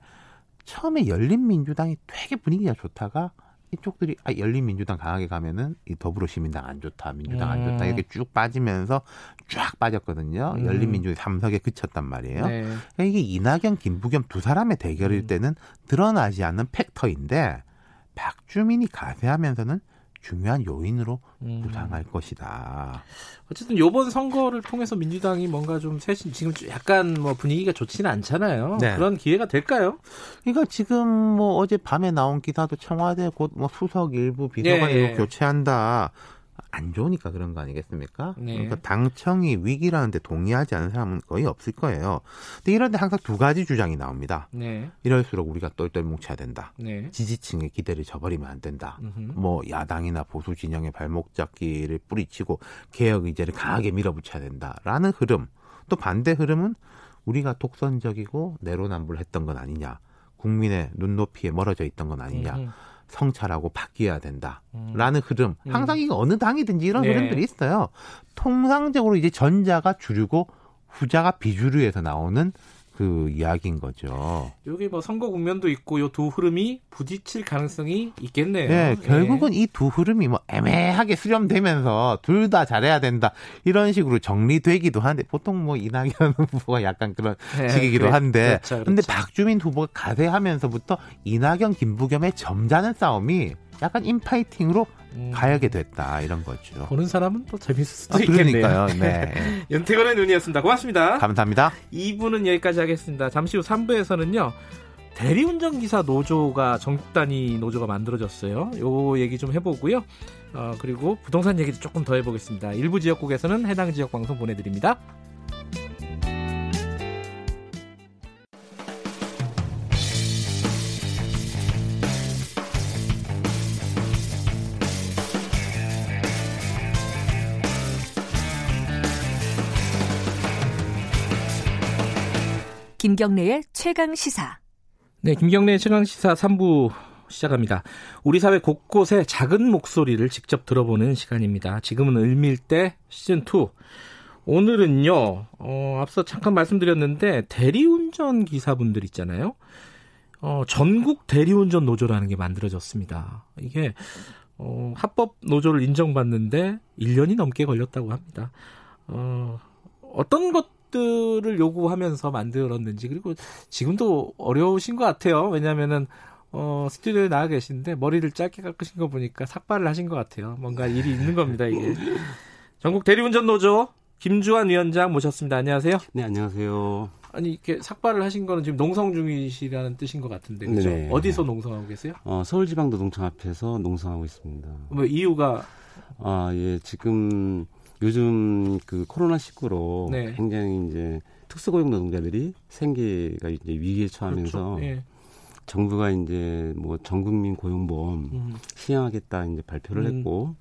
처음에 열린민주당이 되게 분위기가 좋다가 이쪽들이 아, 열린민주당 강하게 가면은 이 더불어시민당 안 좋다, 민주당 안 좋다 음. 이렇게 쭉 빠지면서 쫙 빠졌거든요. 음. 열린민주당 삼석에 그쳤단 말이에요. 네. 그러니까 이게 이낙연, 김부겸 두 사람의 대결일 음. 때는 드러나지 않는 팩터인데 박주민이 가세하면서는 중요한 요인으로 음. 부상할 것이다. 어쨌든 이번 선거를 통해서 민주당이 뭔가 좀 세신 지금 약간 뭐 분위기가 좋지는 않잖아요. 네. 그런 기회가 될까요? 그러니까 지금 뭐 어제 밤에 나온 기사도 청와대 곧 뭐 수석 일부 비서관 예, 예. 교체한다. 안 좋으니까 그런 거 아니겠습니까? 네. 그러니까 당청이 위기라는데 동의하지 않은 사람은 거의 없을 거예요. 근데 이런데 항상 두 가지 주장이 나옵니다. 네. 이럴수록 우리가 똘똘 뭉쳐야 된다. 네. 지지층의 기대를 저버리면 안 된다. 음흠. 뭐 야당이나 보수 진영의 발목 잡기를 뿌리치고 개혁 의제를 강하게 밀어붙여야 된다라는 흐름. 또 반대 흐름은 우리가 독선적이고 내로남불했던 건 아니냐. 국민의 눈높이에 멀어져 있던 건 아니냐. 음흠. 성찰하고 바뀌어야 된다라는 음. 흐름. 음. 항상 이거 어느 당이든지 이런 네. 흐름들이 있어요. 통상적으로 이제 전자가 주류고 후자가 비주류에서 나오는 그 이야기인 거죠. 여기 뭐 선거 국면도 있고 요 두 흐름이 부딪힐 가능성이 있겠네요. 네, 결국은 네. 이두 흐름이 뭐 애매하게 수렴되면서 둘 다 잘해야 된다 이런 식으로 정리되기도 하는데 보통 뭐 이낙연 후보가 약간 그런 네, 식이기도 그래, 한데 그렇죠, 그렇죠. 근데 박주민 후보가 가세하면서부터 이낙연 김부겸의 점잖은 싸움이 약간 인파이팅으로 음. 가야게 됐다 이런 거죠. 보는 사람은 또 재밌을 수도 아, 있겠네요. 네. 연태건의 눈이었습니다. 고맙습니다. 감사합니다. 2부는 여기까지 하겠습니다. 잠시 후 3부에서는요. 대리운전 기사 노조가 전국 단위 노조가 만들어졌어요. 요 얘기 좀 해보고요. 어, 그리고 부동산 얘기도 조금 더 해보겠습니다. 일부 지역국에서는 해당 지역 방송 보내드립니다. 김경래의 최강 시사. 네, 김경래의 최강 시사 3부 시작합니다. 우리 사회 곳곳에 작은 목소리를 직접 들어보는 시간입니다. 지금은 을밀대 시즌 2. 오늘은요, 어, 앞서 잠깐 말씀드렸는데, 대리운전 기사분들 있잖아요. 어, 전국 대리운전 노조라는 게 만들어졌습니다. 이게, 어, 합법 노조를 인정받는데 1년이 넘게 걸렸다고 합니다. 어, 어떤 것 것들을 요구하면서 만들었는지 그리고 지금도 어려우신 것 같아요. 왜냐하면은 어, 스튜디오에 나와 계신데 머리를 짧게 깎으신 거 보니까 삭발을 하신 것 같아요. 뭔가 일이 있는 겁니다 이게. 전국 대리운전 노조 김주환 위원장 모셨습니다. 안녕하세요. 네, 안녕하세요. 아니 이렇게 삭발을 하신 거는 지금 농성 중이시라는 뜻인 것 같은데 그죠? 네. 어디서 농성하고 계세요? 어, 서울지방노동청 앞에서 농성하고 있습니다. 뭐 이유가? 아, 예, 지금 요즘 그 코로나 19로 네. 굉장히 이제 특수고용 노동자들이 생계가 이제 위기에 처하면서 그렇죠. 네. 정부가 이제 뭐 전국민 고용보험 음. 시행하겠다 이제 발표를 음. 했고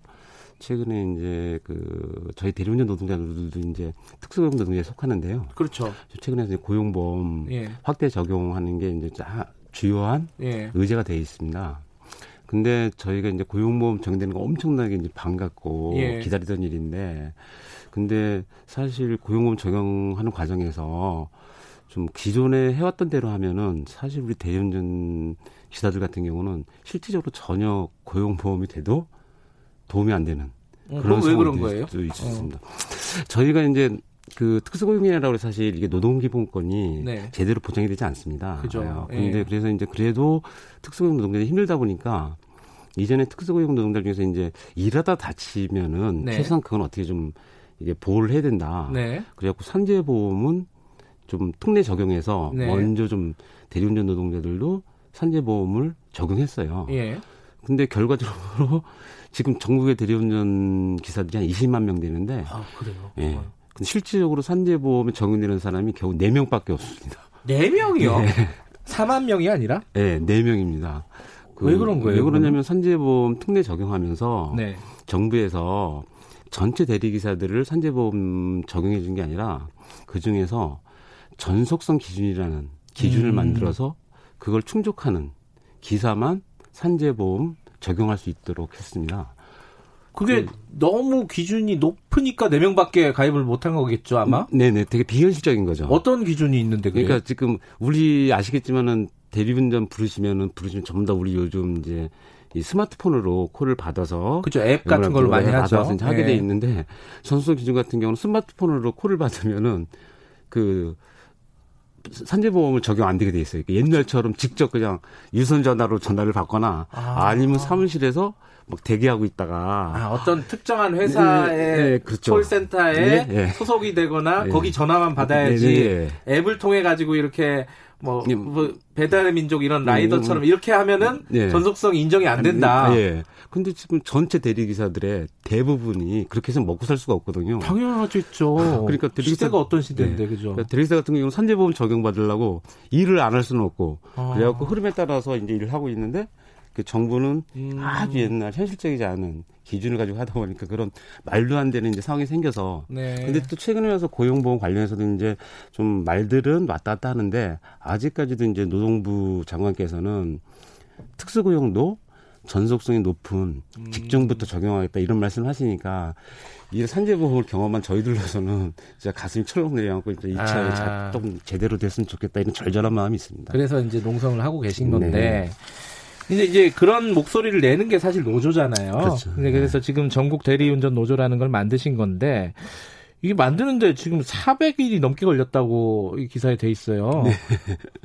최근에 이제 그 저희 대리운전 노동자들도 이제 특수고용 노동자에 속하는데요. 그렇죠. 최근에 이제 고용보험 예. 확대 적용하는 게 이제 주요한 예. 의제가 돼 있습니다. 근데 저희가 이제 고용보험 적용되는 거 엄청나게 이제 반갑고 예. 기다리던 일인데 근데 사실 고용보험 적용하는 과정에서 좀 기존에 해왔던 대로 하면은 사실 우리 대리운전 기사들 같은 경우는 실질적으로 전혀 고용보험이 돼도 도움이 안 되는 어, 그런 왜 그런 거예요? 있었습니다. 어. 저희가 이제 그 특수고용이라고 해서 사실 이게 노동기본권이 네. 제대로 보장이 되지 않습니다. 그죠. 아, 근데 예. 그래서 이제 그래도 특수고용 노동자들이 힘들다 보니까 이전에 특수고용 노동자 중에서 이제 일하다 다치면은 네. 최소한 그건 어떻게 좀 이게 보호를 해야 된다. 네. 그래갖고 산재보험은 좀 특례 적용해서 네. 먼저 좀 대리운전 노동자들도 산재보험을 적용했어요. 예. 근데 결과적으로 지금 전국의 대리운전 기사들이 한 20만 명 되는데 아, 그래요? 예. 어. 근데 실질적으로 산재보험에 적용되는 사람이 겨우 4명밖에 없습니다. 4명이요? 네. 4만 명이 아니라? 네, 4명입니다. 그, 왜 그런 거예요? 왜 그러냐면 산재보험 특례 적용하면서 네. 정부에서 전체 대리기사들을 산재보험 적용해 준 게 아니라 그 중에서 전속성 기준이라는 기준을 음. 만들어서 그걸 충족하는 기사만 산재보험 적용할 수 있도록 했습니다. 그게 그, 너무 기준이 높으니까 4명밖에 가입을 못한 거겠죠, 아마? 음, 네네, 되게 비현실적인 거죠. 어떤 기준이 있는데, 그게? 그러니까 지금 우리 아시겠지만은 대리운전 부르시면은 부르시면 전부 다 우리 요즘 이제 이 스마트폰으로 콜을 받아서 그죠 앱 같은 걸로 많이 하죠. 받아서 하게 네. 돼 있는데 전수성 기준 같은 경우는 스마트폰으로 콜을 받으면은 그 산재보험을 적용 안 되게 돼 있어요. 옛날처럼 직접 그냥 유선 전화로 전화를 받거나 아. 니면 사무실에서 막 대기하고 있다가 아, 어떤 특정한 회사의 네, 네, 그렇죠. 콜센터에 네, 네. 소속이 되거나 네. 거기 전화만 받아야지 앱을 통해 가지고 이렇게 뭐, 네. 뭐 배달의 민족 이런 음, 라이더처럼 음, 이렇게 하면은 네. 전속성 인정이 안 된다. 예. 근데 지금 전체 대리 기사들의 대부분이 그렇게 해서 먹고 살 수가 없거든요. 당연하죠. 그러니까 대리기사, 시대가 어떤 시대인데 네. 그죠? 그러니까 대리기사 같은 경우는 선제보험 적용 받으려고 일을 안 할 수는 없고 아. 그래갖고 흐름에 따라서 이제 일을 하고 있는데 그 정부는 음. 아주 옛날 현실적이지 않은 기준을 가지고 하다 보니까 그런 말도 안 되는 이제 상황이 생겨서. 네. 근데 또 최근에 와서 고용보험 관련해서도 이제 좀 말들은 왔다 갔다 하는데 아직까지도 이제 노동부 장관께서는 특수고용도 전속성이 높은 음. 직종부터 적용하겠다 이런 말씀을 하시니까 이 산재보험을 경험한 저희들로서는 진짜 가슴이 철렁 내려앉고 이제 이 차에 아. 좀 제대로 됐으면 좋겠다 이런 절절한 마음이 있습니다. 그래서 이제 농성을 하고 계신 건데 네. 근데 이제 그런 목소리를 내는 게 사실 노조잖아요. 그렇죠. 근데 그래서 지금 전국 대리운전 노조라는 걸 만드신 건데 이게 만드는데 지금 400일이 넘게 걸렸다고 이 기사에 돼 있어요. 네.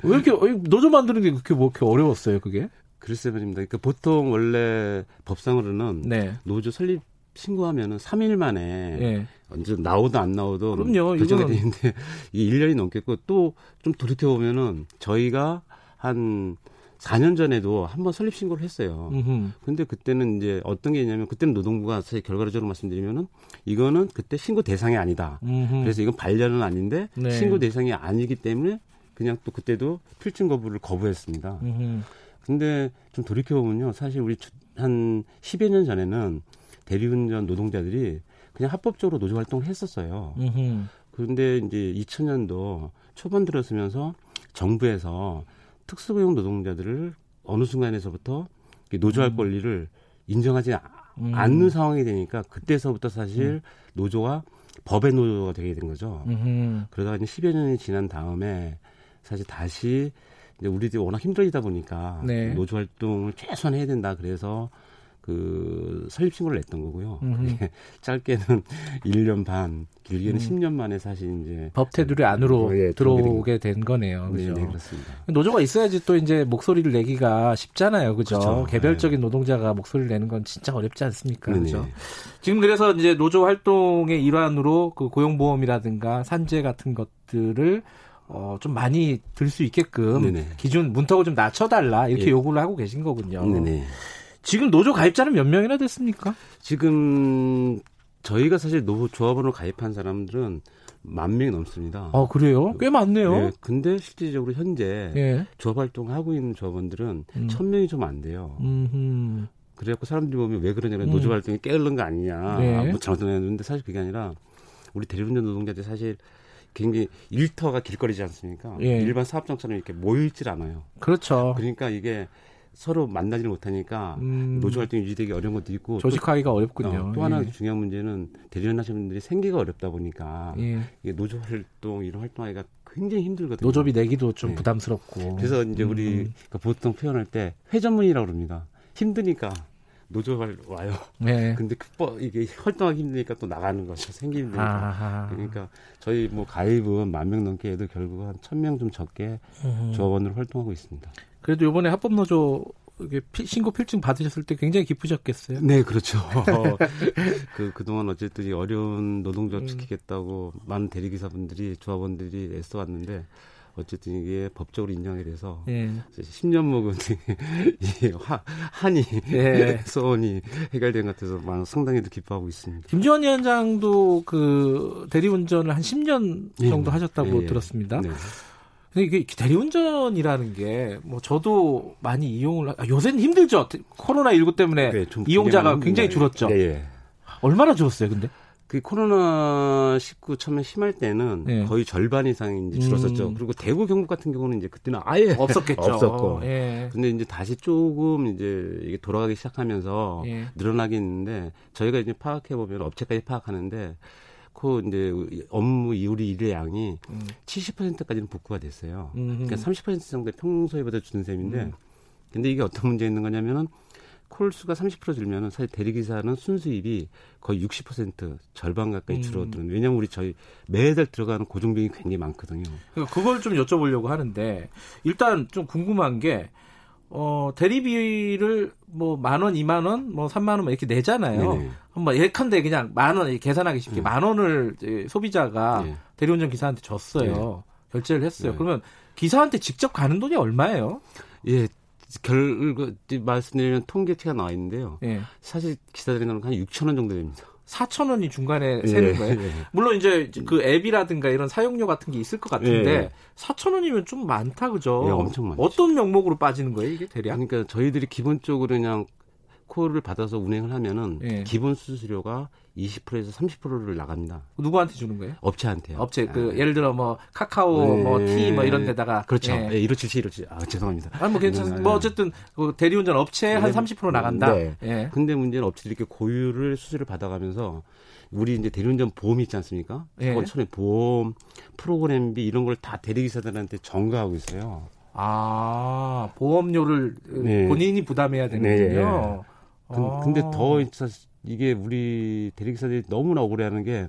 왜 이렇게 노조 만드는 게 그렇게 뭐 이렇게 어려웠어요, 그게? 글쎄 말입니다. 그러니까 보통 원래 법상으로는 네. 노조 설립 신고하면은 3일 만에 네. 언제 나오도 안 나오도 그럼요. 결정이 되는데 이게 1년이 넘겠고 또 좀 돌이켜 보면은 저희가 한 4년 전에도 한번 설립 신고를 했어요. 음흠. 근데 그때는 이제 어떤 게 있냐면 그때는 노동부가 사실 결과적으로 말씀드리면은 이거는 그때 신고 대상이 아니다. 음흠. 그래서 이건 반려는 아닌데 네. 신고 대상이 아니기 때문에 그냥 또 그때도 필증 거부를 거부했습니다. 음흠. 근데 좀 돌이켜 보면요. 사실 우리 한 10여 년 전에는 대리운전 노동자들이 그냥 합법적으로 노조 활동을 했었어요. 그런데 이제 2000년도 초반 들었으면서 정부에서 특수고용 노동자들을 어느 순간에서부터 노조할 음. 권리를 인정하지 음. 않는 상황이 되니까 그때서부터 사실 음. 노조가 법의 노조가 되게 된 거죠. 음흠. 그러다가 이제 10여 년이 지난 다음에 사실 다시 이제 우리들이 워낙 힘들어지다 보니까 네. 노조 활동을 최소한 해야 된다. 그래서 그 설립 신고를 냈던 거고요. 짧게는 1년 반, 길게는 음. 10년 만에 사실 이제 법 테두리 안으로 어, 예, 들어오게 된 거네요. 그죠? 네, 네, 그렇습니다. 노조가 있어야지 또 이제 목소리를 내기가 쉽잖아요. 그죠? 그렇죠. 개별적인 네. 노동자가 목소리를 내는 건 진짜 어렵지 않습니까? 네네. 그죠? 지금 그래서 이제 노조 활동의 일환으로 그 고용보험이라든가 산재 같은 것들을 어, 좀 많이 들 수 있게끔 네네. 기준 문턱을 좀 낮춰달라 이렇게 예. 요구를 하고 계신 거군요. 네네. 지금 노조 가입자는 몇 명이나 됐습니까? 지금 저희가 사실 노조 조합원으로 가입한 사람들은 만 명이 넘습니다. 아 그래요? 꽤 많네요. 네, 근데 실질적으로 현재 예. 조합 활동하고 있는 조합원들은 음. 천 명이 좀 안 돼요. 음흠. 그래갖고 사람들이 보면 왜 그러냐면 음. 노조 활동이 게을른 거 아니냐, 네. 뭐 잘못했는데 사실 그게 아니라 우리 대리운전 노동자들 사실 굉장히 일터가 길거리지 않습니까? 예. 일반 사업장처럼 이렇게 모여있질 않아요. 그렇죠. 그러니까 이게 서로 만나지를 못하니까 음. 노조 활동이 유지되기 어려운 것도 있고 조직하기가 어렵군요. 어, 또 하나 예. 중요한 문제는 대리원 하시는 분들이 생계가 어렵다 보니까 예. 이게 노조 활동 이런 활동하기가 굉장히 힘들거든요. 노조비 내기도 좀 네. 부담스럽고. 그래서 이제 우리 음. 그러니까 보통 표현할 때 회전문이라고 그럽니다. 힘드니까 노조를 와요. 네. 근데 그 이게 활동하기 힘드니까 또 나가는 거죠. 생기 힘드니까. 아하. 그러니까 저희 뭐 가입은 만 명 넘게 해도 결국 한 천 명 좀 적게 음. 조합원으로 활동하고 있습니다. 그래도 이번에 합법노조 신고 필증 받으셨을 때 굉장히 기쁘셨겠어요. 네, 그렇죠. 그 그동안 어쨌든 이 어려운 노동조합 음. 지키겠다고 음. 많은 대리기사분들이 조합원들이 애써왔는데 어쨌든 이게 법적으로 인정이 돼서 예. 10년 먹은 이 한이 예. 소원이 해결된 것 같아서 상당히 기뻐하고 있습니다. 김지원 위원장도 그 대리운전을 한 10년 정도 예. 하셨다고 예. 들었습니다. 네. 근데 이게 대리운전이라는 게 뭐 저도 많이 이용을 아, 요새는 힘들죠. 코로나 19 때문에 네, 이용자가 굉장히 줄었죠. 네, 네. 얼마나 줄었어요, 근데? 그 코로나 19 처음에 심할 때는 네. 거의 절반 이상 이제 줄었었죠. 음. 그리고 대구 경북 같은 경우는 이제 그때는 아예 없었겠죠. 없었고. 예. 근데 이제 다시 조금 이제 이게 돌아가기 시작하면서 예. 늘어나긴 있는데 저희가 이제 파악해 보면 업체까지 파악하는데 그 이제 업무 우리 일의 양이 음. 70%까지는 복구가 됐어요. 음흠. 그러니까 30% 정도 평소에보다 주는 셈인데 음. 근데 이게 어떤 문제 있는 거냐면은 콜 수가 30% 줄면은 사실 대리기사는 순수입이 거의 60% 절반 가까이 음. 줄어드는. 왜냐하면 우리 저희 매달 들어가는 고정비용이 굉장히 많거든요. 그러니까 그걸 좀 여쭤보려고 하는데 일단 좀 궁금한 게 어, 대리비를 뭐 만 원, 이만 원, 뭐 삼만 원 이렇게 내잖아요. 네네. 한번 예컨대 그냥 만 원 계산하기 쉽게 네. 만 원을 소비자가 네. 대리운전 기사한테 줬어요. 네. 결제를 했어요. 네. 그러면 기사한테 직접 가는 돈이 얼마예요? 예, 결 말씀드리면 통계치가 나와 있는데요. 예. 사실 기사들이 나오는 한 6천 원 정도 됩니다. 4천 원이 중간에 세는 예, 거예요. 예. 물론 이제 그 앱이라든가 이런 사용료 같은 게 있을 것 같은데 예. 4천 원이면 좀 많다 그죠? 예, 엄청 많죠. 어떤 명목으로 빠지는 거예요 이게 대략? 그러니까 저희들이 기본적으로 그냥 코를 받아서 운행을 하면은 예. 기본 수수료가 20%에서 30%를 나갑니다. 누구한테 주는 거예요? 업체한테요. 업체 그 아. 예를 들어 뭐 카카오 네. 뭐티 뭐 이런 데다가 그렇죠. 예. 네, 이렇지 이렇지. 아 죄송합니다. 아뭐 괜찮. 음, 뭐 어쨌든 그 대리운전 업체 한 30% 나간다. 네. 예. 근데 문제는 업체들이 이렇게 고유를 수수료를 받아가면서 우리 이제 대리운전 보험이 있지 않습니까? 예. 처음에 보험 프로그램비 이런 걸 다 대리기사들한테 전가하고 있어요. 아 보험료를 네. 본인이 부담해야 되는군요. 네. 근데 더 이게 우리 대리기사들이 너무나 억울해하는 게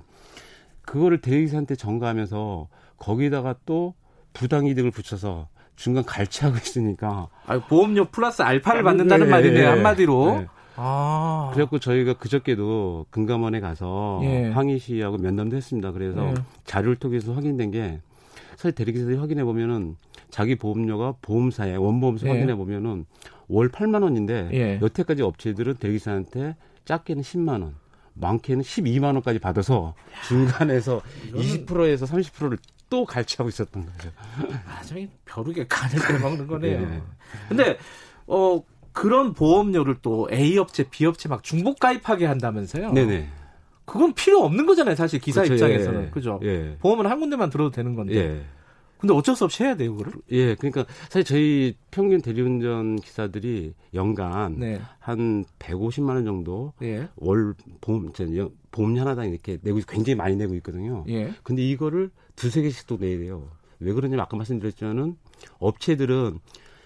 그거를 대리기사한테 전가하면서 거기다가 또 부당이득을 붙여서 중간 갈취하고 있으니까. 아, 보험료 플러스 알파를 아, 받는다는 네, 말이네요, 네, 한마디로. 네. 아. 그래갖고 저희가 그저께도 금감원에 가서 예. 항의 시하고 면담도 했습니다. 그래서 예. 자료를 통해서 확인된 게 사실 대리기사들이 확인해 보면은 자기 보험료가 보험사에 원보험사 예. 확인해 보면은 월 8만 원인데 예. 여태까지 업체들은 대리기사한테 작게는 10만 원, 많게는 12만 원까지 받아서 중간에서 20%에서 30%를 또 갈취하고 있었던 거죠. 아, 저희 벼룩에 간을 빼먹는 거네요. 네. 근데 어 그런 보험료를 또 A 업체, B 업체 막 중복 가입하게 한다면서요? 네네. 그건 필요 없는 거잖아요, 사실 기사 그렇죠, 입장에서는. 예, 그죠? 예. 보험은 한 군데만 들어도 되는 건데. 예. 근데 어쩔 수 없이 해야 돼요, 그거를? 예, 그러니까 사실 저희 평균 대리운전 기사들이 연간 네. 한 150만 원 정도 예. 월 보험, 보험 하나당 이렇게 내고 굉장히 많이 내고 있거든요. 예. 근데 이거를 두세 개씩 또 내야 돼요. 왜 그러냐면 아까 말씀드렸지만은 업체들은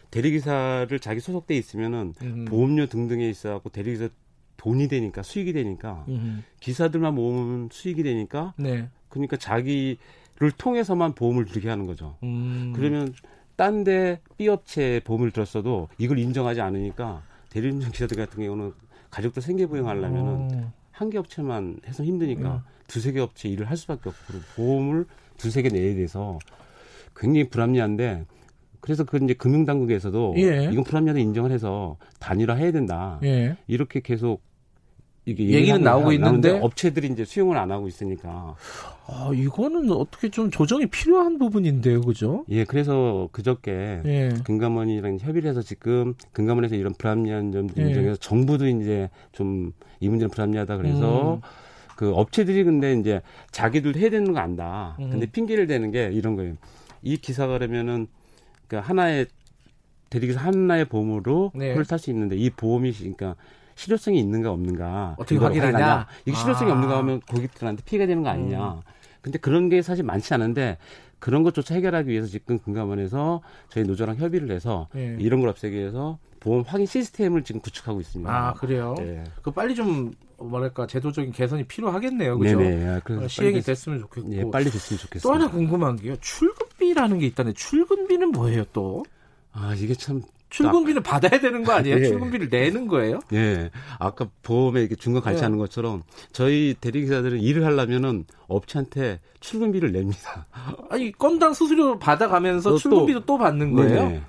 대리기사를 자기 소속돼 있으면은 음. 보험료 등등에 있어 갖고 대리기사 돈이 되니까 수익이 되니까 음. 기사들만 모으면 수익이 되니까 네. 그러니까 자기 를 통해서만 보험을 들게 하는 거죠. 음. 그러면 딴 데 B업체에 보험을 들었어도 이걸 인정하지 않으니까 대리운전 기사들 같은 경우는 가족도 생계부양하려면은 어. 한개 업체만 해서 힘드니까 음. 두세 개 업체 일을 할 수밖에 없고 보험을 두세 개 내야 돼서 굉장히 불합리한데 그래서 그 이제 금융당국에서도 예. 이건 불합리하다 인정을 해서 단일화 해야 된다. 예. 이렇게 계속 이게 얘기는 나오고 있는데 업체들이 이제 수용을 안 하고 있으니까. 아, 이거는 어떻게 좀 조정이 필요한 부분인데요, 그죠? 예, 그래서 그저께 예. 금감원이랑 협의를 해서 지금 금감원에서 이런 불합리한 점들 예. 인정해서 정부도 이제 좀 이 문제는 불합리하다 그래서 음. 그 업체들이 근데 이제 자기들 해야 되는 거 안다. 음. 근데 핑계를 대는 게 이런 거예요. 이 기사가 그러면은 그 하나의 대리기사 하나의 보험으로 네. 그걸 탈 수 있는데 이 보험이 그러니까 실효성이 있는가 없는가 어떻게 확인하냐? 이게 실효성이 아. 없는가 하면 고객들한테 피해가 되는 거 아니냐? 음. 근데 그런 게 사실 많지 않은데 그런 것조차 해결하기 위해서 지금 금감원에서 저희 노조랑 협의를 해서 네. 이런 걸 없애기 위해서 보험 확인 시스템을 지금 구축하고 있습니다. 아 그래요? 네. 그 빨리 좀 뭐랄까 제도적인 개선이 필요하겠네요. 그죠? 네네. 아, 그래서 시행이 됐으면 좋겠고. 네, 빨리 됐으면 좋겠어요. 또 하나 궁금한 게요. 출근비라는 게 있다네. 출근비는 뭐예요, 또? 아 이게 참 출근비는 받아야 되는 거 아니에요? 예. 출근비를 내는 거예요? 예. 아까 보험에 이렇게 중간 갈취하는 네. 것처럼 저희 대리기사들은 일을 하려면은 업체한테 출근비를 냅니다. 아니 건당 수수료 받아가면서 또, 출근비도 또 받는 거예요? 네네.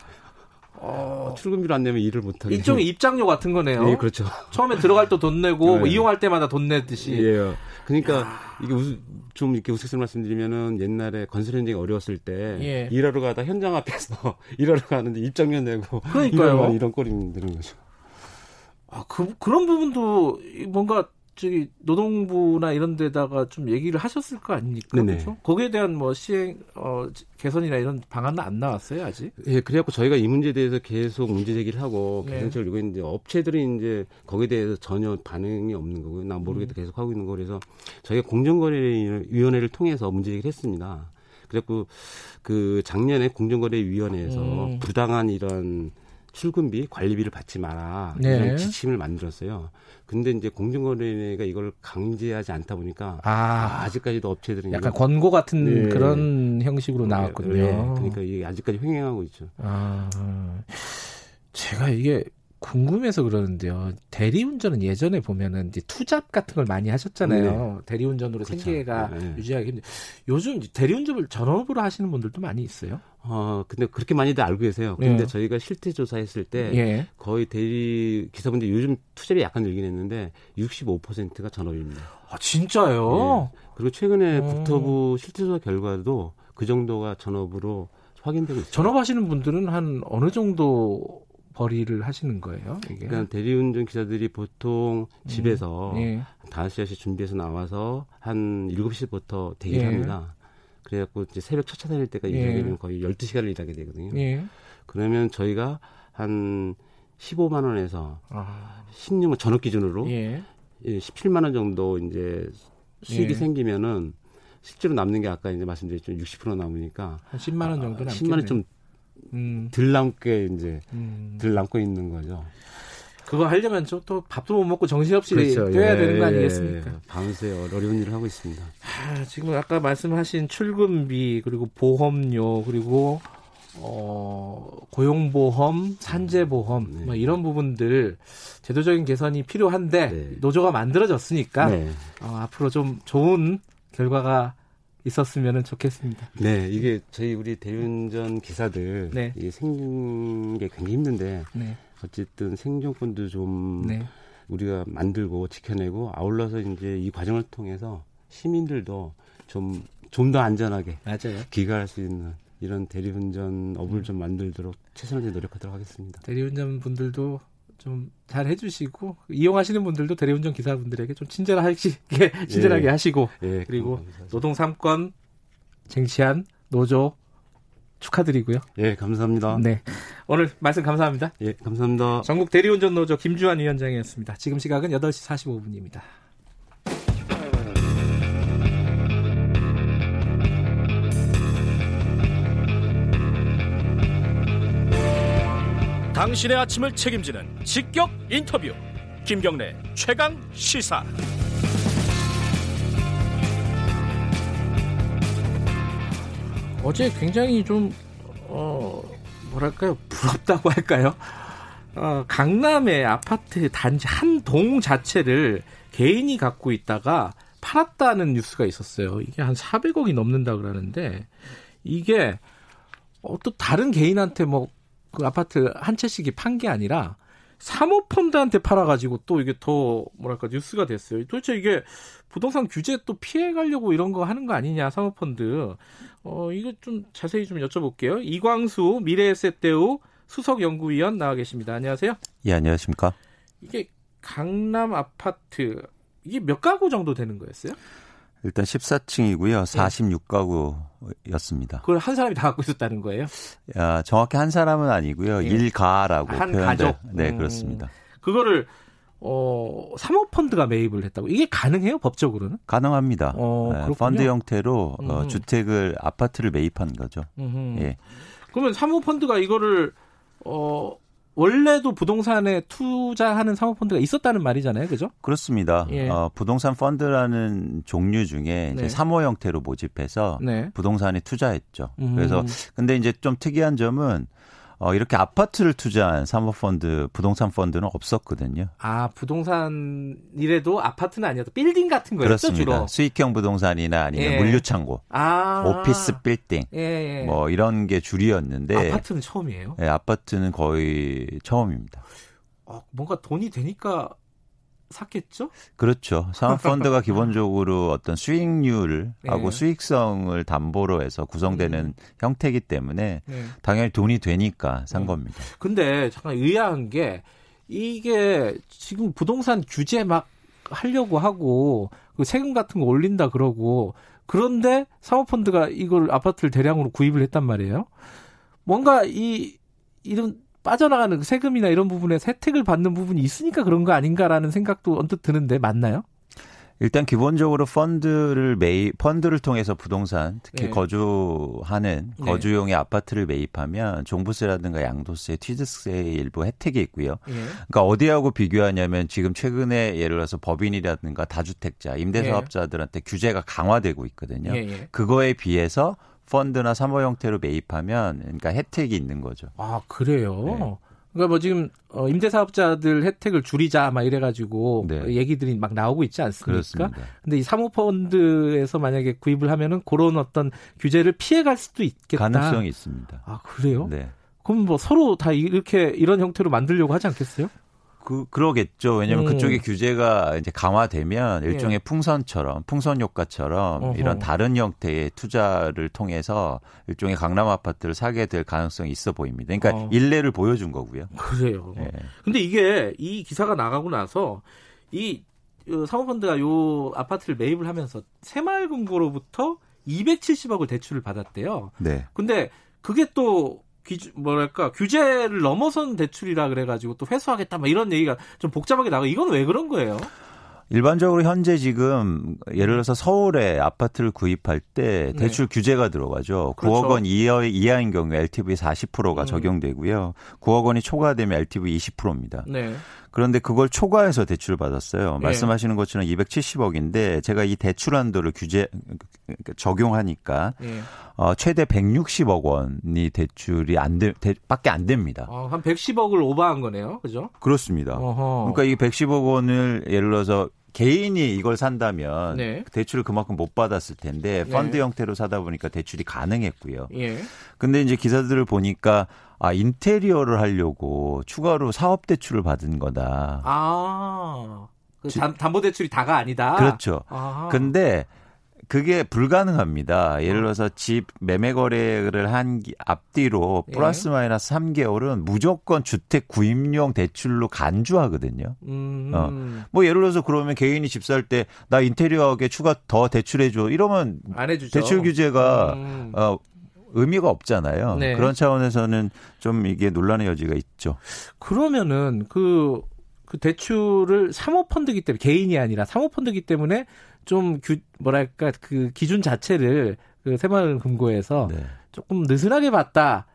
어, 출근비를 안 내면 일을 못 하게. 일종의 입장료 같은 거네요. 네, 그렇죠. 처음에 들어갈 때 돈 내고 네. 이용할 때마다 돈 내듯이. 예. 그러니까 야. 이게 우스, 좀 이렇게 우스갯소리 말씀드리면은 옛날에 건설 현장이 어려웠을 때 예. 일하러 가다 현장 앞에서 일하러 가는데 입장료 내고 그러니까요. 이런 꼴이 되는 거죠. 아, 그, 그런 부분도 뭔가 저기 노동부나 이런 데다가 좀 얘기를 하셨을 거 아닙니까? 네네. 그렇죠? 거기에 대한 뭐 시행 어 개선이나 이런 방안은 안 나왔어요 아직? 예, 그래갖고 저희가 이 문제에 대해서 계속 문제 제기를 하고 예. 개선책을 요구 했는데 업체들이 이제 거기에 대해서 전혀 반응이 없는 거고요. 나 모르겠다 음. 계속 하고 있는 거 그래서 저희가 공정거래위원회를 통해서 문제 제기를 했습니다. 그래갖고 그 작년에 공정거래위원회에서 음. 부당한 이런 출근비, 관리비를 받지 마라 네. 이런 지침을 만들었어요. 근데 이제 공정거래위가 이걸 강제하지 않다 보니까 아, 아직까지도 업체들은 약간 권고 같은 네. 그런 형식으로 네. 나왔군요. 네. 그러니까 이게 아직까지 횡행하고 있죠. 아, 제가 이게 궁금해서 그러는데요. 대리운전은 예전에 보면은 이제 투잡 같은 걸 많이 하셨잖아요. 네. 대리운전으로 그렇죠. 생계가 네. 유지하기 힘들. 요즘 대리운전을 전업으로 하시는 분들도 많이 있어요. 어, 근데 그렇게 많이들 알고 계세요. 근데 네. 저희가 실태 조사했을 때 예. 거의 대리 기사분들 요즘 투잡이 약간 늘긴 했는데 65%가 전업입니다. 아, 진짜요? 네. 그리고 최근에 오. 어. 국토부 실태 조사 결과도 그 정도가 전업으로 확인되고 있어요. 전업하시는 분들은 한 어느 정도 벌이를 하시는 거예요? 이게? 그러니까 대리운전 기사들이 보통 집에서 음, 예. 5시에 준비해서 나와서 한 7시부터 대기를 예. 합니다. 그래갖고 이제 새벽 첫 차 다닐 때가 예. 일하면 거의 12시간을 일하게 되거든요. 예. 그러면 저희가 한 15만 원에서 아. 16만 전업 기준으로 예. 17만 원 정도 이제 수익이 예. 생기면은 실제로 남는 게 아까 이제 말씀드렸죠. 60% 남으니까 한 10만 원 정도 남겠네. 10만 원 좀 음. 덜 남게 이제 음. 덜 남고 있는 거죠. 그거 하려면 또 밥도 못 먹고 정신없이 그렇죠. 뛰어야 예, 되는 거 아니겠습니까? 예, 밤새 어려운 일을 하고 있습니다. 아, 지금 아까 말씀하신 출근비 그리고 보험료 그리고 어, 고용보험, 산재보험 네. 뭐 이런 부분들 제도적인 개선이 필요한데 네. 노조가 만들어졌으니까 네. 어, 앞으로 좀 좋은 결과가 있었으면 좋겠습니다. 네, 이게 저희 우리 대운전 기사들 네. 이게 생긴 게 굉장히 힘든데 네. 어쨌든 생존권도 좀 네. 우리가 만들고 지켜내고 아울러서 이제 이 과정을 통해서 시민들도 좀 좀 더 안전하게 맞아요. 귀가할 수 있는 이런 대리운전 업을 좀 만들도록 최선을 노력하도록 하겠습니다. 대리운전 분들도 좀 잘 해주시고 이용하시는 분들도 대리운전 기사분들에게 좀 친절하게 친절하게 예. 하시고 예, 그리고 노동 3권 쟁취한 노조 축하드리고요. 예, 감사합니다. 네. 오늘 말씀 감사합니다. 예, 감사합니다. 전국 대리운전 노조 김주환 위원장이었습니다. 지금 시각은 8시 45분입니다. 당신의 아침을 책임지는 직격 인터뷰 김경래 최강 시사 어제 굉장히 좀 어, 뭐랄까요 부럽다고 할까요? 어, 강남의 아파트 단지 한 동 자체를 개인이 갖고 있다가 팔았다는 뉴스가 있었어요. 이게 한 400억이 넘는다 그러는데 이게 어, 또 다른 개인한테 뭐 그 아파트 한 채씩이 판 게 아니라 사모펀드한테 팔아가지고 또 이게 더 뭐랄까 뉴스가 됐어요. 도대체 이게 부동산 규제 또 피해가려고 이런 거 하는 거 아니냐 사모펀드. 어 이거 좀 자세히 좀 여쭤볼게요. 이광수 미래에셋대우 수석연구위원 나와 계십니다. 안녕하세요. 예 안녕하십니까. 이게 강남 아파트 이게 몇 가구 정도 되는 거였어요? 일단 14층이고요. 46가구였습니다. 그걸 한 사람이 다 갖고 있었다는 거예요? 야, 정확히 한 사람은 아니고요. 네. 일가라고 한 가족. 네, 음. 그렇습니다. 그거를 어, 사모펀드가 매입을 했다고. 이게 가능해요, 법적으로는? 가능합니다. 어, 네, 펀드 형태로 어, 주택을 아파트를 매입한 거죠. 음흠. 예. 그러면 사모펀드가 이거를 어 원래도 부동산에 투자하는 사모펀드가 있었다는 말이잖아요, 그죠? 그렇습니다. 예. 어, 부동산 펀드라는 종류 중에 네. 이제 사모 형태로 모집해서 네. 부동산에 투자했죠. 음. 그래서 근데 이제 좀 특이한 점은 어, 이렇게 아파트를 투자한 사모펀드, 부동산 펀드는 없었거든요. 아, 부동산이래도 아파트는 아니어도 빌딩 같은 거였죠, 그렇습니다. 주로? 수익형 부동산이나 아니면 예. 물류창고, 아. 오피스 빌딩, 예, 예. 뭐 이런 게 줄이었는데. 아파트는 처음이에요? 네, 아파트는 거의 처음입니다. 어, 뭔가 돈이 되니까 샀겠죠? 그렇죠. 사모펀드가 기본적으로 어떤 수익률하고 네. 수익성을 담보로 해서 구성되는 음. 형태이기 때문에 네. 당연히 돈이 되니까 산 네. 겁니다. 근데 잠깐 의아한 게 이게 지금 부동산 규제 막 하려고 하고 그 세금 같은 거 올린다 그러고 그런데 사모펀드가 이걸 아파트를 대량으로 구입을 했단 말이에요. 뭔가 이 이런 빠져나가는 그 세금이나 이런 부분에 혜택을 받는 부분이 있으니까 그런 거 아닌가라는 생각도 언뜻 드는데 맞나요? 일단 기본적으로 펀드를 매입 펀드를 통해서 부동산 특히 네. 거주하는 네. 거주용의 아파트를 매입하면 종부세라든가 양도세, 취득세의 일부 혜택이 있고요. 네. 그러니까 어디하고 비교하냐면 지금 최근에 예를 들어서 법인이라든가 다주택자, 임대사업자들한테 규제가 강화되고 있거든요. 그거에 비해서 펀드나 사모 형태로 매입하면 그러니까 혜택이 있는 거죠. 아 그래요. 네. 그러니까 뭐 지금 어, 임대사업자들 혜택을 줄이자 막 이래가지고 네. 얘기들이 막 나오고 있지 않습니까? 그렇습니다. 근데 이 사모펀드에서 만약에 구입을 하면은 그런 어떤 규제를 피해갈 수도 있겠다. 가능성이 있습니다. 아 그래요? 네. 그럼 뭐 서로 다 이렇게 이런 형태로 만들려고 하지 않겠어요? 그 그러겠죠. 왜냐하면 음. 그쪽의 규제가 이제 강화되면 일종의 예. 풍선처럼 풍선 효과처럼 어허. 이런 다른 형태의 투자를 통해서 일종의 강남 아파트를 사게 될 가능성이 있어 보입니다. 그러니까 어. 일례를 보여준 거고요. 그래요. 예. 근데 이게 이 기사가 나가고 나서 이그 사모펀드가 요 아파트를 매입을 하면서 새마을금고로부터 270억을 대출을 받았대요. 네. 근데 그게 또 기주, 뭐랄까 규제를 넘어선 대출이라 그래가지고 또 회수하겠다 막 이런 얘기가 좀 복잡하게 나가. 이건 왜 그런 거예요? 일반적으로 현재 지금 예를 들어서 서울에 아파트를 구입할 때 네. 대출 네. 규제가 들어가죠. 그렇죠. 9억 원 이하, 이하인 경우에 LTV 40%가 음. 적용되고요. 9억 원이 초과되면 LTV 20%입니다. 네. 그런데 그걸 초과해서 대출을 받았어요. 네. 말씀하시는 것처럼 270억인데 제가 이 대출 한도를 규제 적용하니까 네. 어, 최대 160억 원이 대출이 안 돼, 대, 밖에 안 됩니다. 어, 한 110억을 오버한 거네요. 그죠? 그렇습니다. 어허. 그러니까 이 110억 원을 예를 들어서 개인이 이걸 산다면 네. 대출을 그만큼 못 받았을 텐데 네. 펀드 네. 형태로 사다 보니까 대출이 가능했고요. 예. 근데 이제 기사들을 보니까 아 인테리어를 하려고 추가로 사업 대출을 받은 거다. 아. 그 담보 대출이 다가 아니다. 그렇죠. 아. 근데 그게 불가능합니다. 예를 들어서 집 매매 거래를 한 앞뒤로 예. 플러스 마이너스 3개월은 무조건 주택 구입용 대출로 간주하거든요. 음. 어. 뭐 예를 들어서 그러면 개인이 집 살 때 나 인테리어에 추가 더 대출해 줘. 이러면 안 해주죠. 대출 규제가 음. 어 의미가 없잖아요. 네. 그런 차원에서는 좀 이게 논란의 여지가 있죠. 그러면은 그, 그 대출을 사모펀드기 때문에 개인이 아니라 사모펀드기 때문에 좀 규, 뭐랄까 그 기준 자체를 그 새마을금고에서 네. 조금 느슨하게 봤다.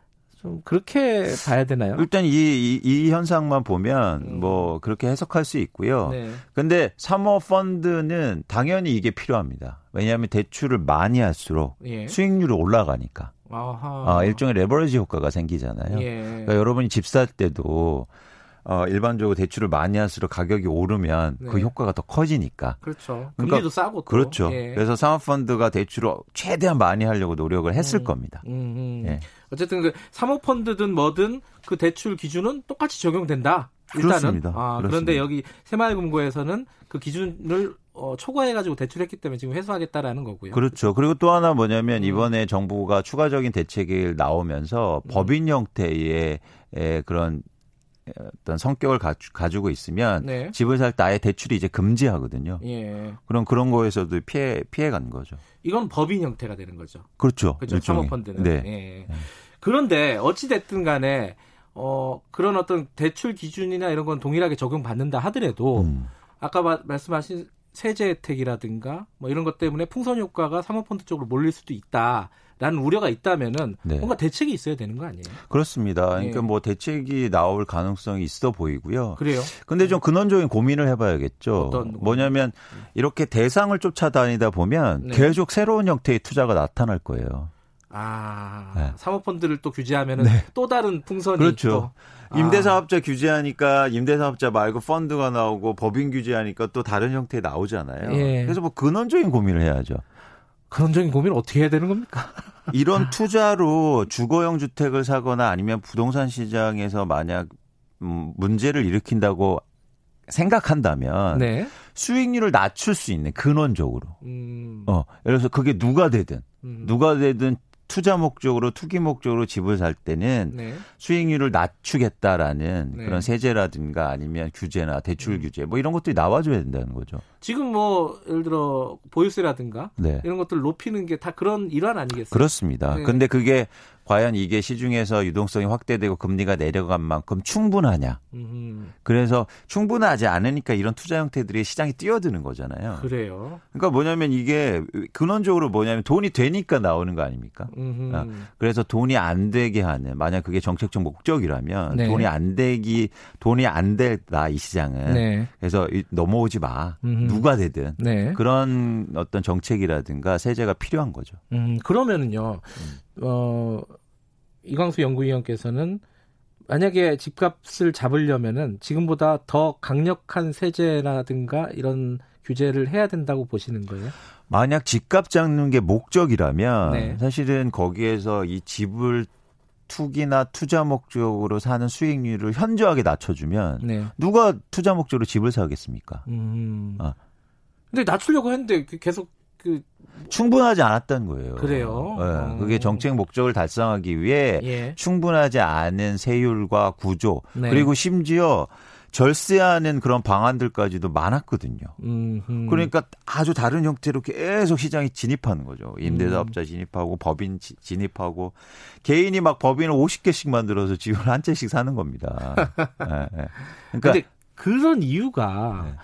좀 그렇게 봐야 되나요? 일단 이, 이, 이 현상만 보면 음. 뭐 그렇게 해석할 수 있고요. 네. 근데 사모펀드는 당연히 이게 필요합니다. 왜냐하면 대출을 많이 할수록 예. 수익률이 올라가니까. 아하. 아, 일종의 레버리지 효과가 생기잖아요. 예. 그러니까 여러분이 집 살 때도 어, 일반적으로 대출을 많이 할수록 가격이 오르면 그 네. 그 효과가 더 커지니까. 그렇죠. 그러니까, 금리도 싸고. 또. 그렇죠. 예. 그래서 사모펀드가 대출을 최대한 많이 하려고 노력을 했을 음, 겁니다. 음, 음. 예. 어쨌든 그 사모펀드든 뭐든 그 대출 기준은 똑같이 적용된다. 일단은. 그렇습니다. 아, 그렇습니다. 그런데 여기 새마을금고에서는 그 기준을 어, 초과해가지고 대출했기 때문에 지금 회수하겠다라는 거고요. 그렇죠. 그리고 또 하나 뭐냐면 음. 이번에 정부가 추가적인 대책이 나오면서 음. 법인 형태의 그런 어떤 성격을 가지, 고 있으면 네. 집을 살 때 아예 대출이 이제 금지하거든요. 예. 그럼 그런 거에서도 피해 피해 간 거죠. 이건 법인 형태가 되는 거죠. 그렇죠. 그렇죠. 사모펀드는. 네. 예. 네. 그런데 어찌 됐든 간에 어 그런 어떤 대출 기준이나 이런 건 동일하게 적용받는다 하더라도 음. 아까 마, 말씀하신 세제 혜택이라든가 뭐 이런 것 때문에 풍선 효과가 사모펀드 쪽으로 몰릴 수도 있다. 라는 우려가 있다면은 네. 뭔가 대책이 있어야 되는 거 아니에요? 그렇습니다. 그러니까 네. 뭐 대책이 나올 가능성이 있어 보이고요. 그래요? 근데 좀 근원적인 고민을 해봐야겠죠. 뭐냐면 이렇게 대상을 쫓아다니다 보면 네. 계속 새로운 형태의 투자가 나타날 거예요. 아, 네. 사모펀드를 또 규제하면은 네. 또 다른 풍선이 그렇죠. 또. 아. 임대사업자 규제하니까 임대사업자 말고 펀드가 나오고 법인 규제하니까 또 다른 형태 나오잖아요. 예. 그래서 뭐 근원적인 고민을 해야죠. 근원적인 고민을 어떻게 해야 되는 겁니까? 이런 투자로 주거용 주택을 사거나 아니면 부동산 시장에서 만약 음, 문제를 일으킨다고 생각한다면 네. 수익률을 낮출 수 있는 근원적으로. 음. 어, 예를 들어서 그게 누가 되든 음. 누가 되든 투자 목적으로 투기 목적으로 집을 살 때는 네. 수익률을 낮추겠다라는 네. 그런 세제라든가 아니면 규제나 대출 음. 규제 뭐 이런 것들이 나와줘야 된다는 거죠. 지금 뭐 예를 들어 보유세라든가 네. 이런 것들 높이는 게 다 그런 일환 아니겠어요? 그렇습니다. 네. 근데 그게 과연 이게 시중에서 유동성이 확대되고 금리가 내려간 만큼 충분하냐. 그래서 충분하지 않으니까 이런 투자 형태들이 시장에 뛰어드는 거잖아요. 그래요. 그러니까 뭐냐면 이게 근원적으로 뭐냐면 돈이 되니까 나오는 거 아닙니까? 아, 그래서 돈이 안 되게 하는 만약 그게 정책적 목적이라면 네. 돈이 안 되기 돈이 안 되다 이 시장은 네. 그래서 넘어오지 마. 음흠. 누가 되든 네. 그런 어떤 정책이라든가 세제가 필요한 거죠. 음, 그러면은요. 음. 어, 이광수 연구위원께서는 만약에 집값을 잡으려면은 지금보다 더 강력한 세제라든가 이런 규제를 해야 된다고 보시는 거예요? 만약 집값 잡는 게 목적이라면 네. 사실은 거기에서 이 집을 투기나 투자 목적으로 사는 수익률을 현저하게 낮춰주면 네. 누가 투자 목적으로 집을 사겠습니까? 음. 아. 근데 낮추려고 했는데 그 계속 그 충분하지 않았던 거예요. 그래요. 네, 어. 그게 정책 목적을 달성하기 위해 예. 충분하지 않은 세율과 구조 네. 그리고 심지어 절세하는 그런 방안들까지도 많았거든요. 음흠. 그러니까 아주 다른 형태로 계속 시장에 진입하는 거죠. 임대사업자 음. 진입하고 법인 진입하고 개인이 막 법인을 50개씩 만들어서 집을 한 채씩 사는 겁니다. 네, 네. 그러니까 그런 이유가 네.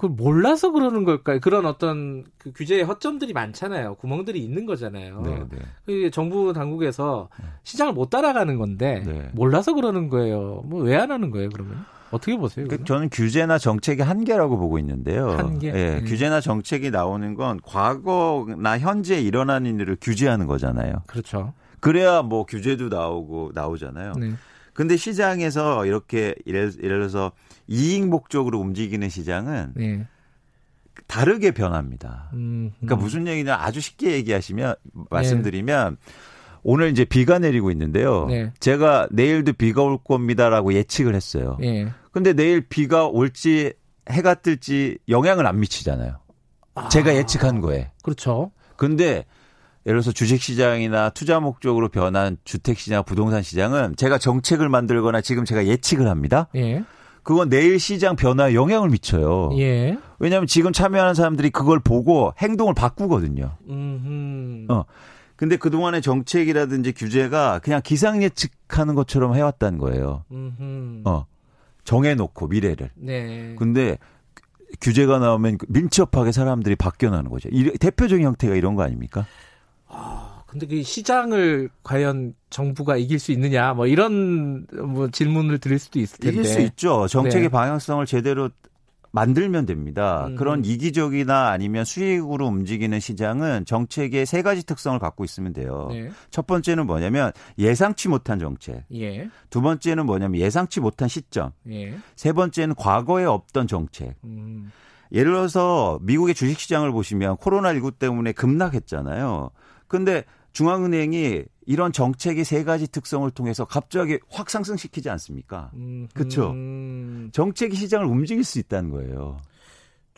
그걸 몰라서 그러는 걸까요? 그런 어떤 그 규제의 허점들이 많잖아요. 구멍들이 있는 거잖아요. 네, 네. 그 정부 당국에서 시장을 못 따라가는 건데 네. 몰라서 그러는 거예요. 뭐 왜 안 하는 거예요, 그러면? 어떻게 보세요? 그 저는 규제나 정책의 한계라고 보고 있는데요. 한계. 예, 음. 규제나 정책이 나오는 건 과거나 현재 일어나는 일을 규제하는 거잖아요. 그렇죠. 그래야 뭐 규제도 나오고 나오잖아요. 네. 근데 시장에서 이렇게 예를, 예를 들어서 이익 목적으로 움직이는 시장은 네. 다르게 변합니다. 음, 그러니까 음. 무슨 얘기냐 아주 쉽게 얘기하시면 말씀드리면 네. 오늘 이제 비가 내리고 있는데요. 네. 제가 내일도 비가 올 겁니다라고 예측을 했어요. 네. 근데 내일 비가 올지 해가 뜰지 영향을 안 미치잖아요. 아, 제가 예측한 거에. 그렇죠. 근데 예를 들어서 주식 시장이나 투자 목적으로 변한 주택 시장, 부동산 시장은 제가 정책을 만들거나 지금 제가 예측을 합니다. 예. 그건 내일 시장 변화에 영향을 미쳐요. 예. 왜냐하면 지금 참여하는 사람들이 그걸 보고 행동을 바꾸거든요. 음흠. 어. 근데 그동안의 정책이라든지 규제가 그냥 기상 예측하는 것처럼 해왔다는 거예요. 음흠. 어. 정해놓고 미래를. 네. 근데 규제가 나오면 민첩하게 사람들이 바뀌어나는 거죠. 이, 대표적인 형태가 이런 거 아닙니까? 아, 근데 그 시장을 과연 정부가 이길 수 있느냐, 뭐 이런 뭐 질문을 드릴 수도 있을 텐데. 이길 수 있죠. 정책의 네. 방향성을 제대로 만들면 됩니다. 음. 그런 이기적이나 아니면 수익으로 움직이는 시장은 정책의 세 가지 특성을 갖고 있으면 돼요. 네. 첫 번째는 뭐냐면 예상치 못한 정책. 예. 두 번째는 뭐냐면 예상치 못한 시점. 예. 세 번째는 과거에 없던 정책. 음. 예를 들어서 미국의 주식시장을 보시면 코로나19 때문에 급락했잖아요. 근데 중앙은행이 이런 정책의 세 가지 특성을 통해서 갑자기 확 상승시키지 않습니까? 그렇죠. 정책이 시장을 움직일 수 있다는 거예요.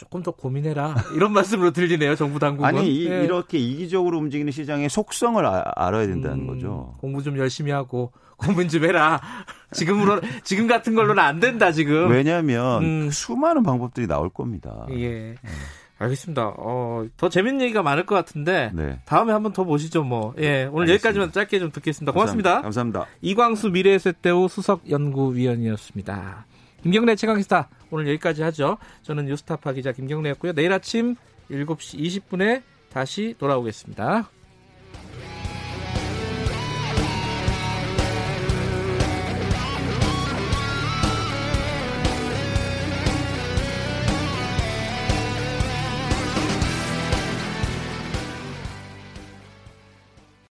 조금 더 고민해라 이런 말씀으로 들리네요 정부 당국은 아니 이, 네. 렇게 이기적으로 움직이는 시장의 속성을 아, 알아야 된다는 음, 거죠 공부 좀 열심히 하고 고민 좀 해라 지금으로 지금 같은 걸로는 안 된다 지금 왜냐하면 음. 수많은 방법들이 나올 겁니다 예. 네. 알겠습니다. 어, 더 재밌는 얘기가 많을 것 같은데 네. 다음에 한번 더 보시죠. 뭐, 예, 오늘 알겠습니다. 여기까지만 짧게 좀 듣겠습니다. 고맙습니다. 감사합니다. 감사합니다. 이광수 미래에셋대우 수석 연구위원이었습니다. 김경래 최강시사 오늘 여기까지 하죠. 저는 뉴스타파 기자 김경래였고요. 내일 아침 7시 20분에 다시 돌아오겠습니다.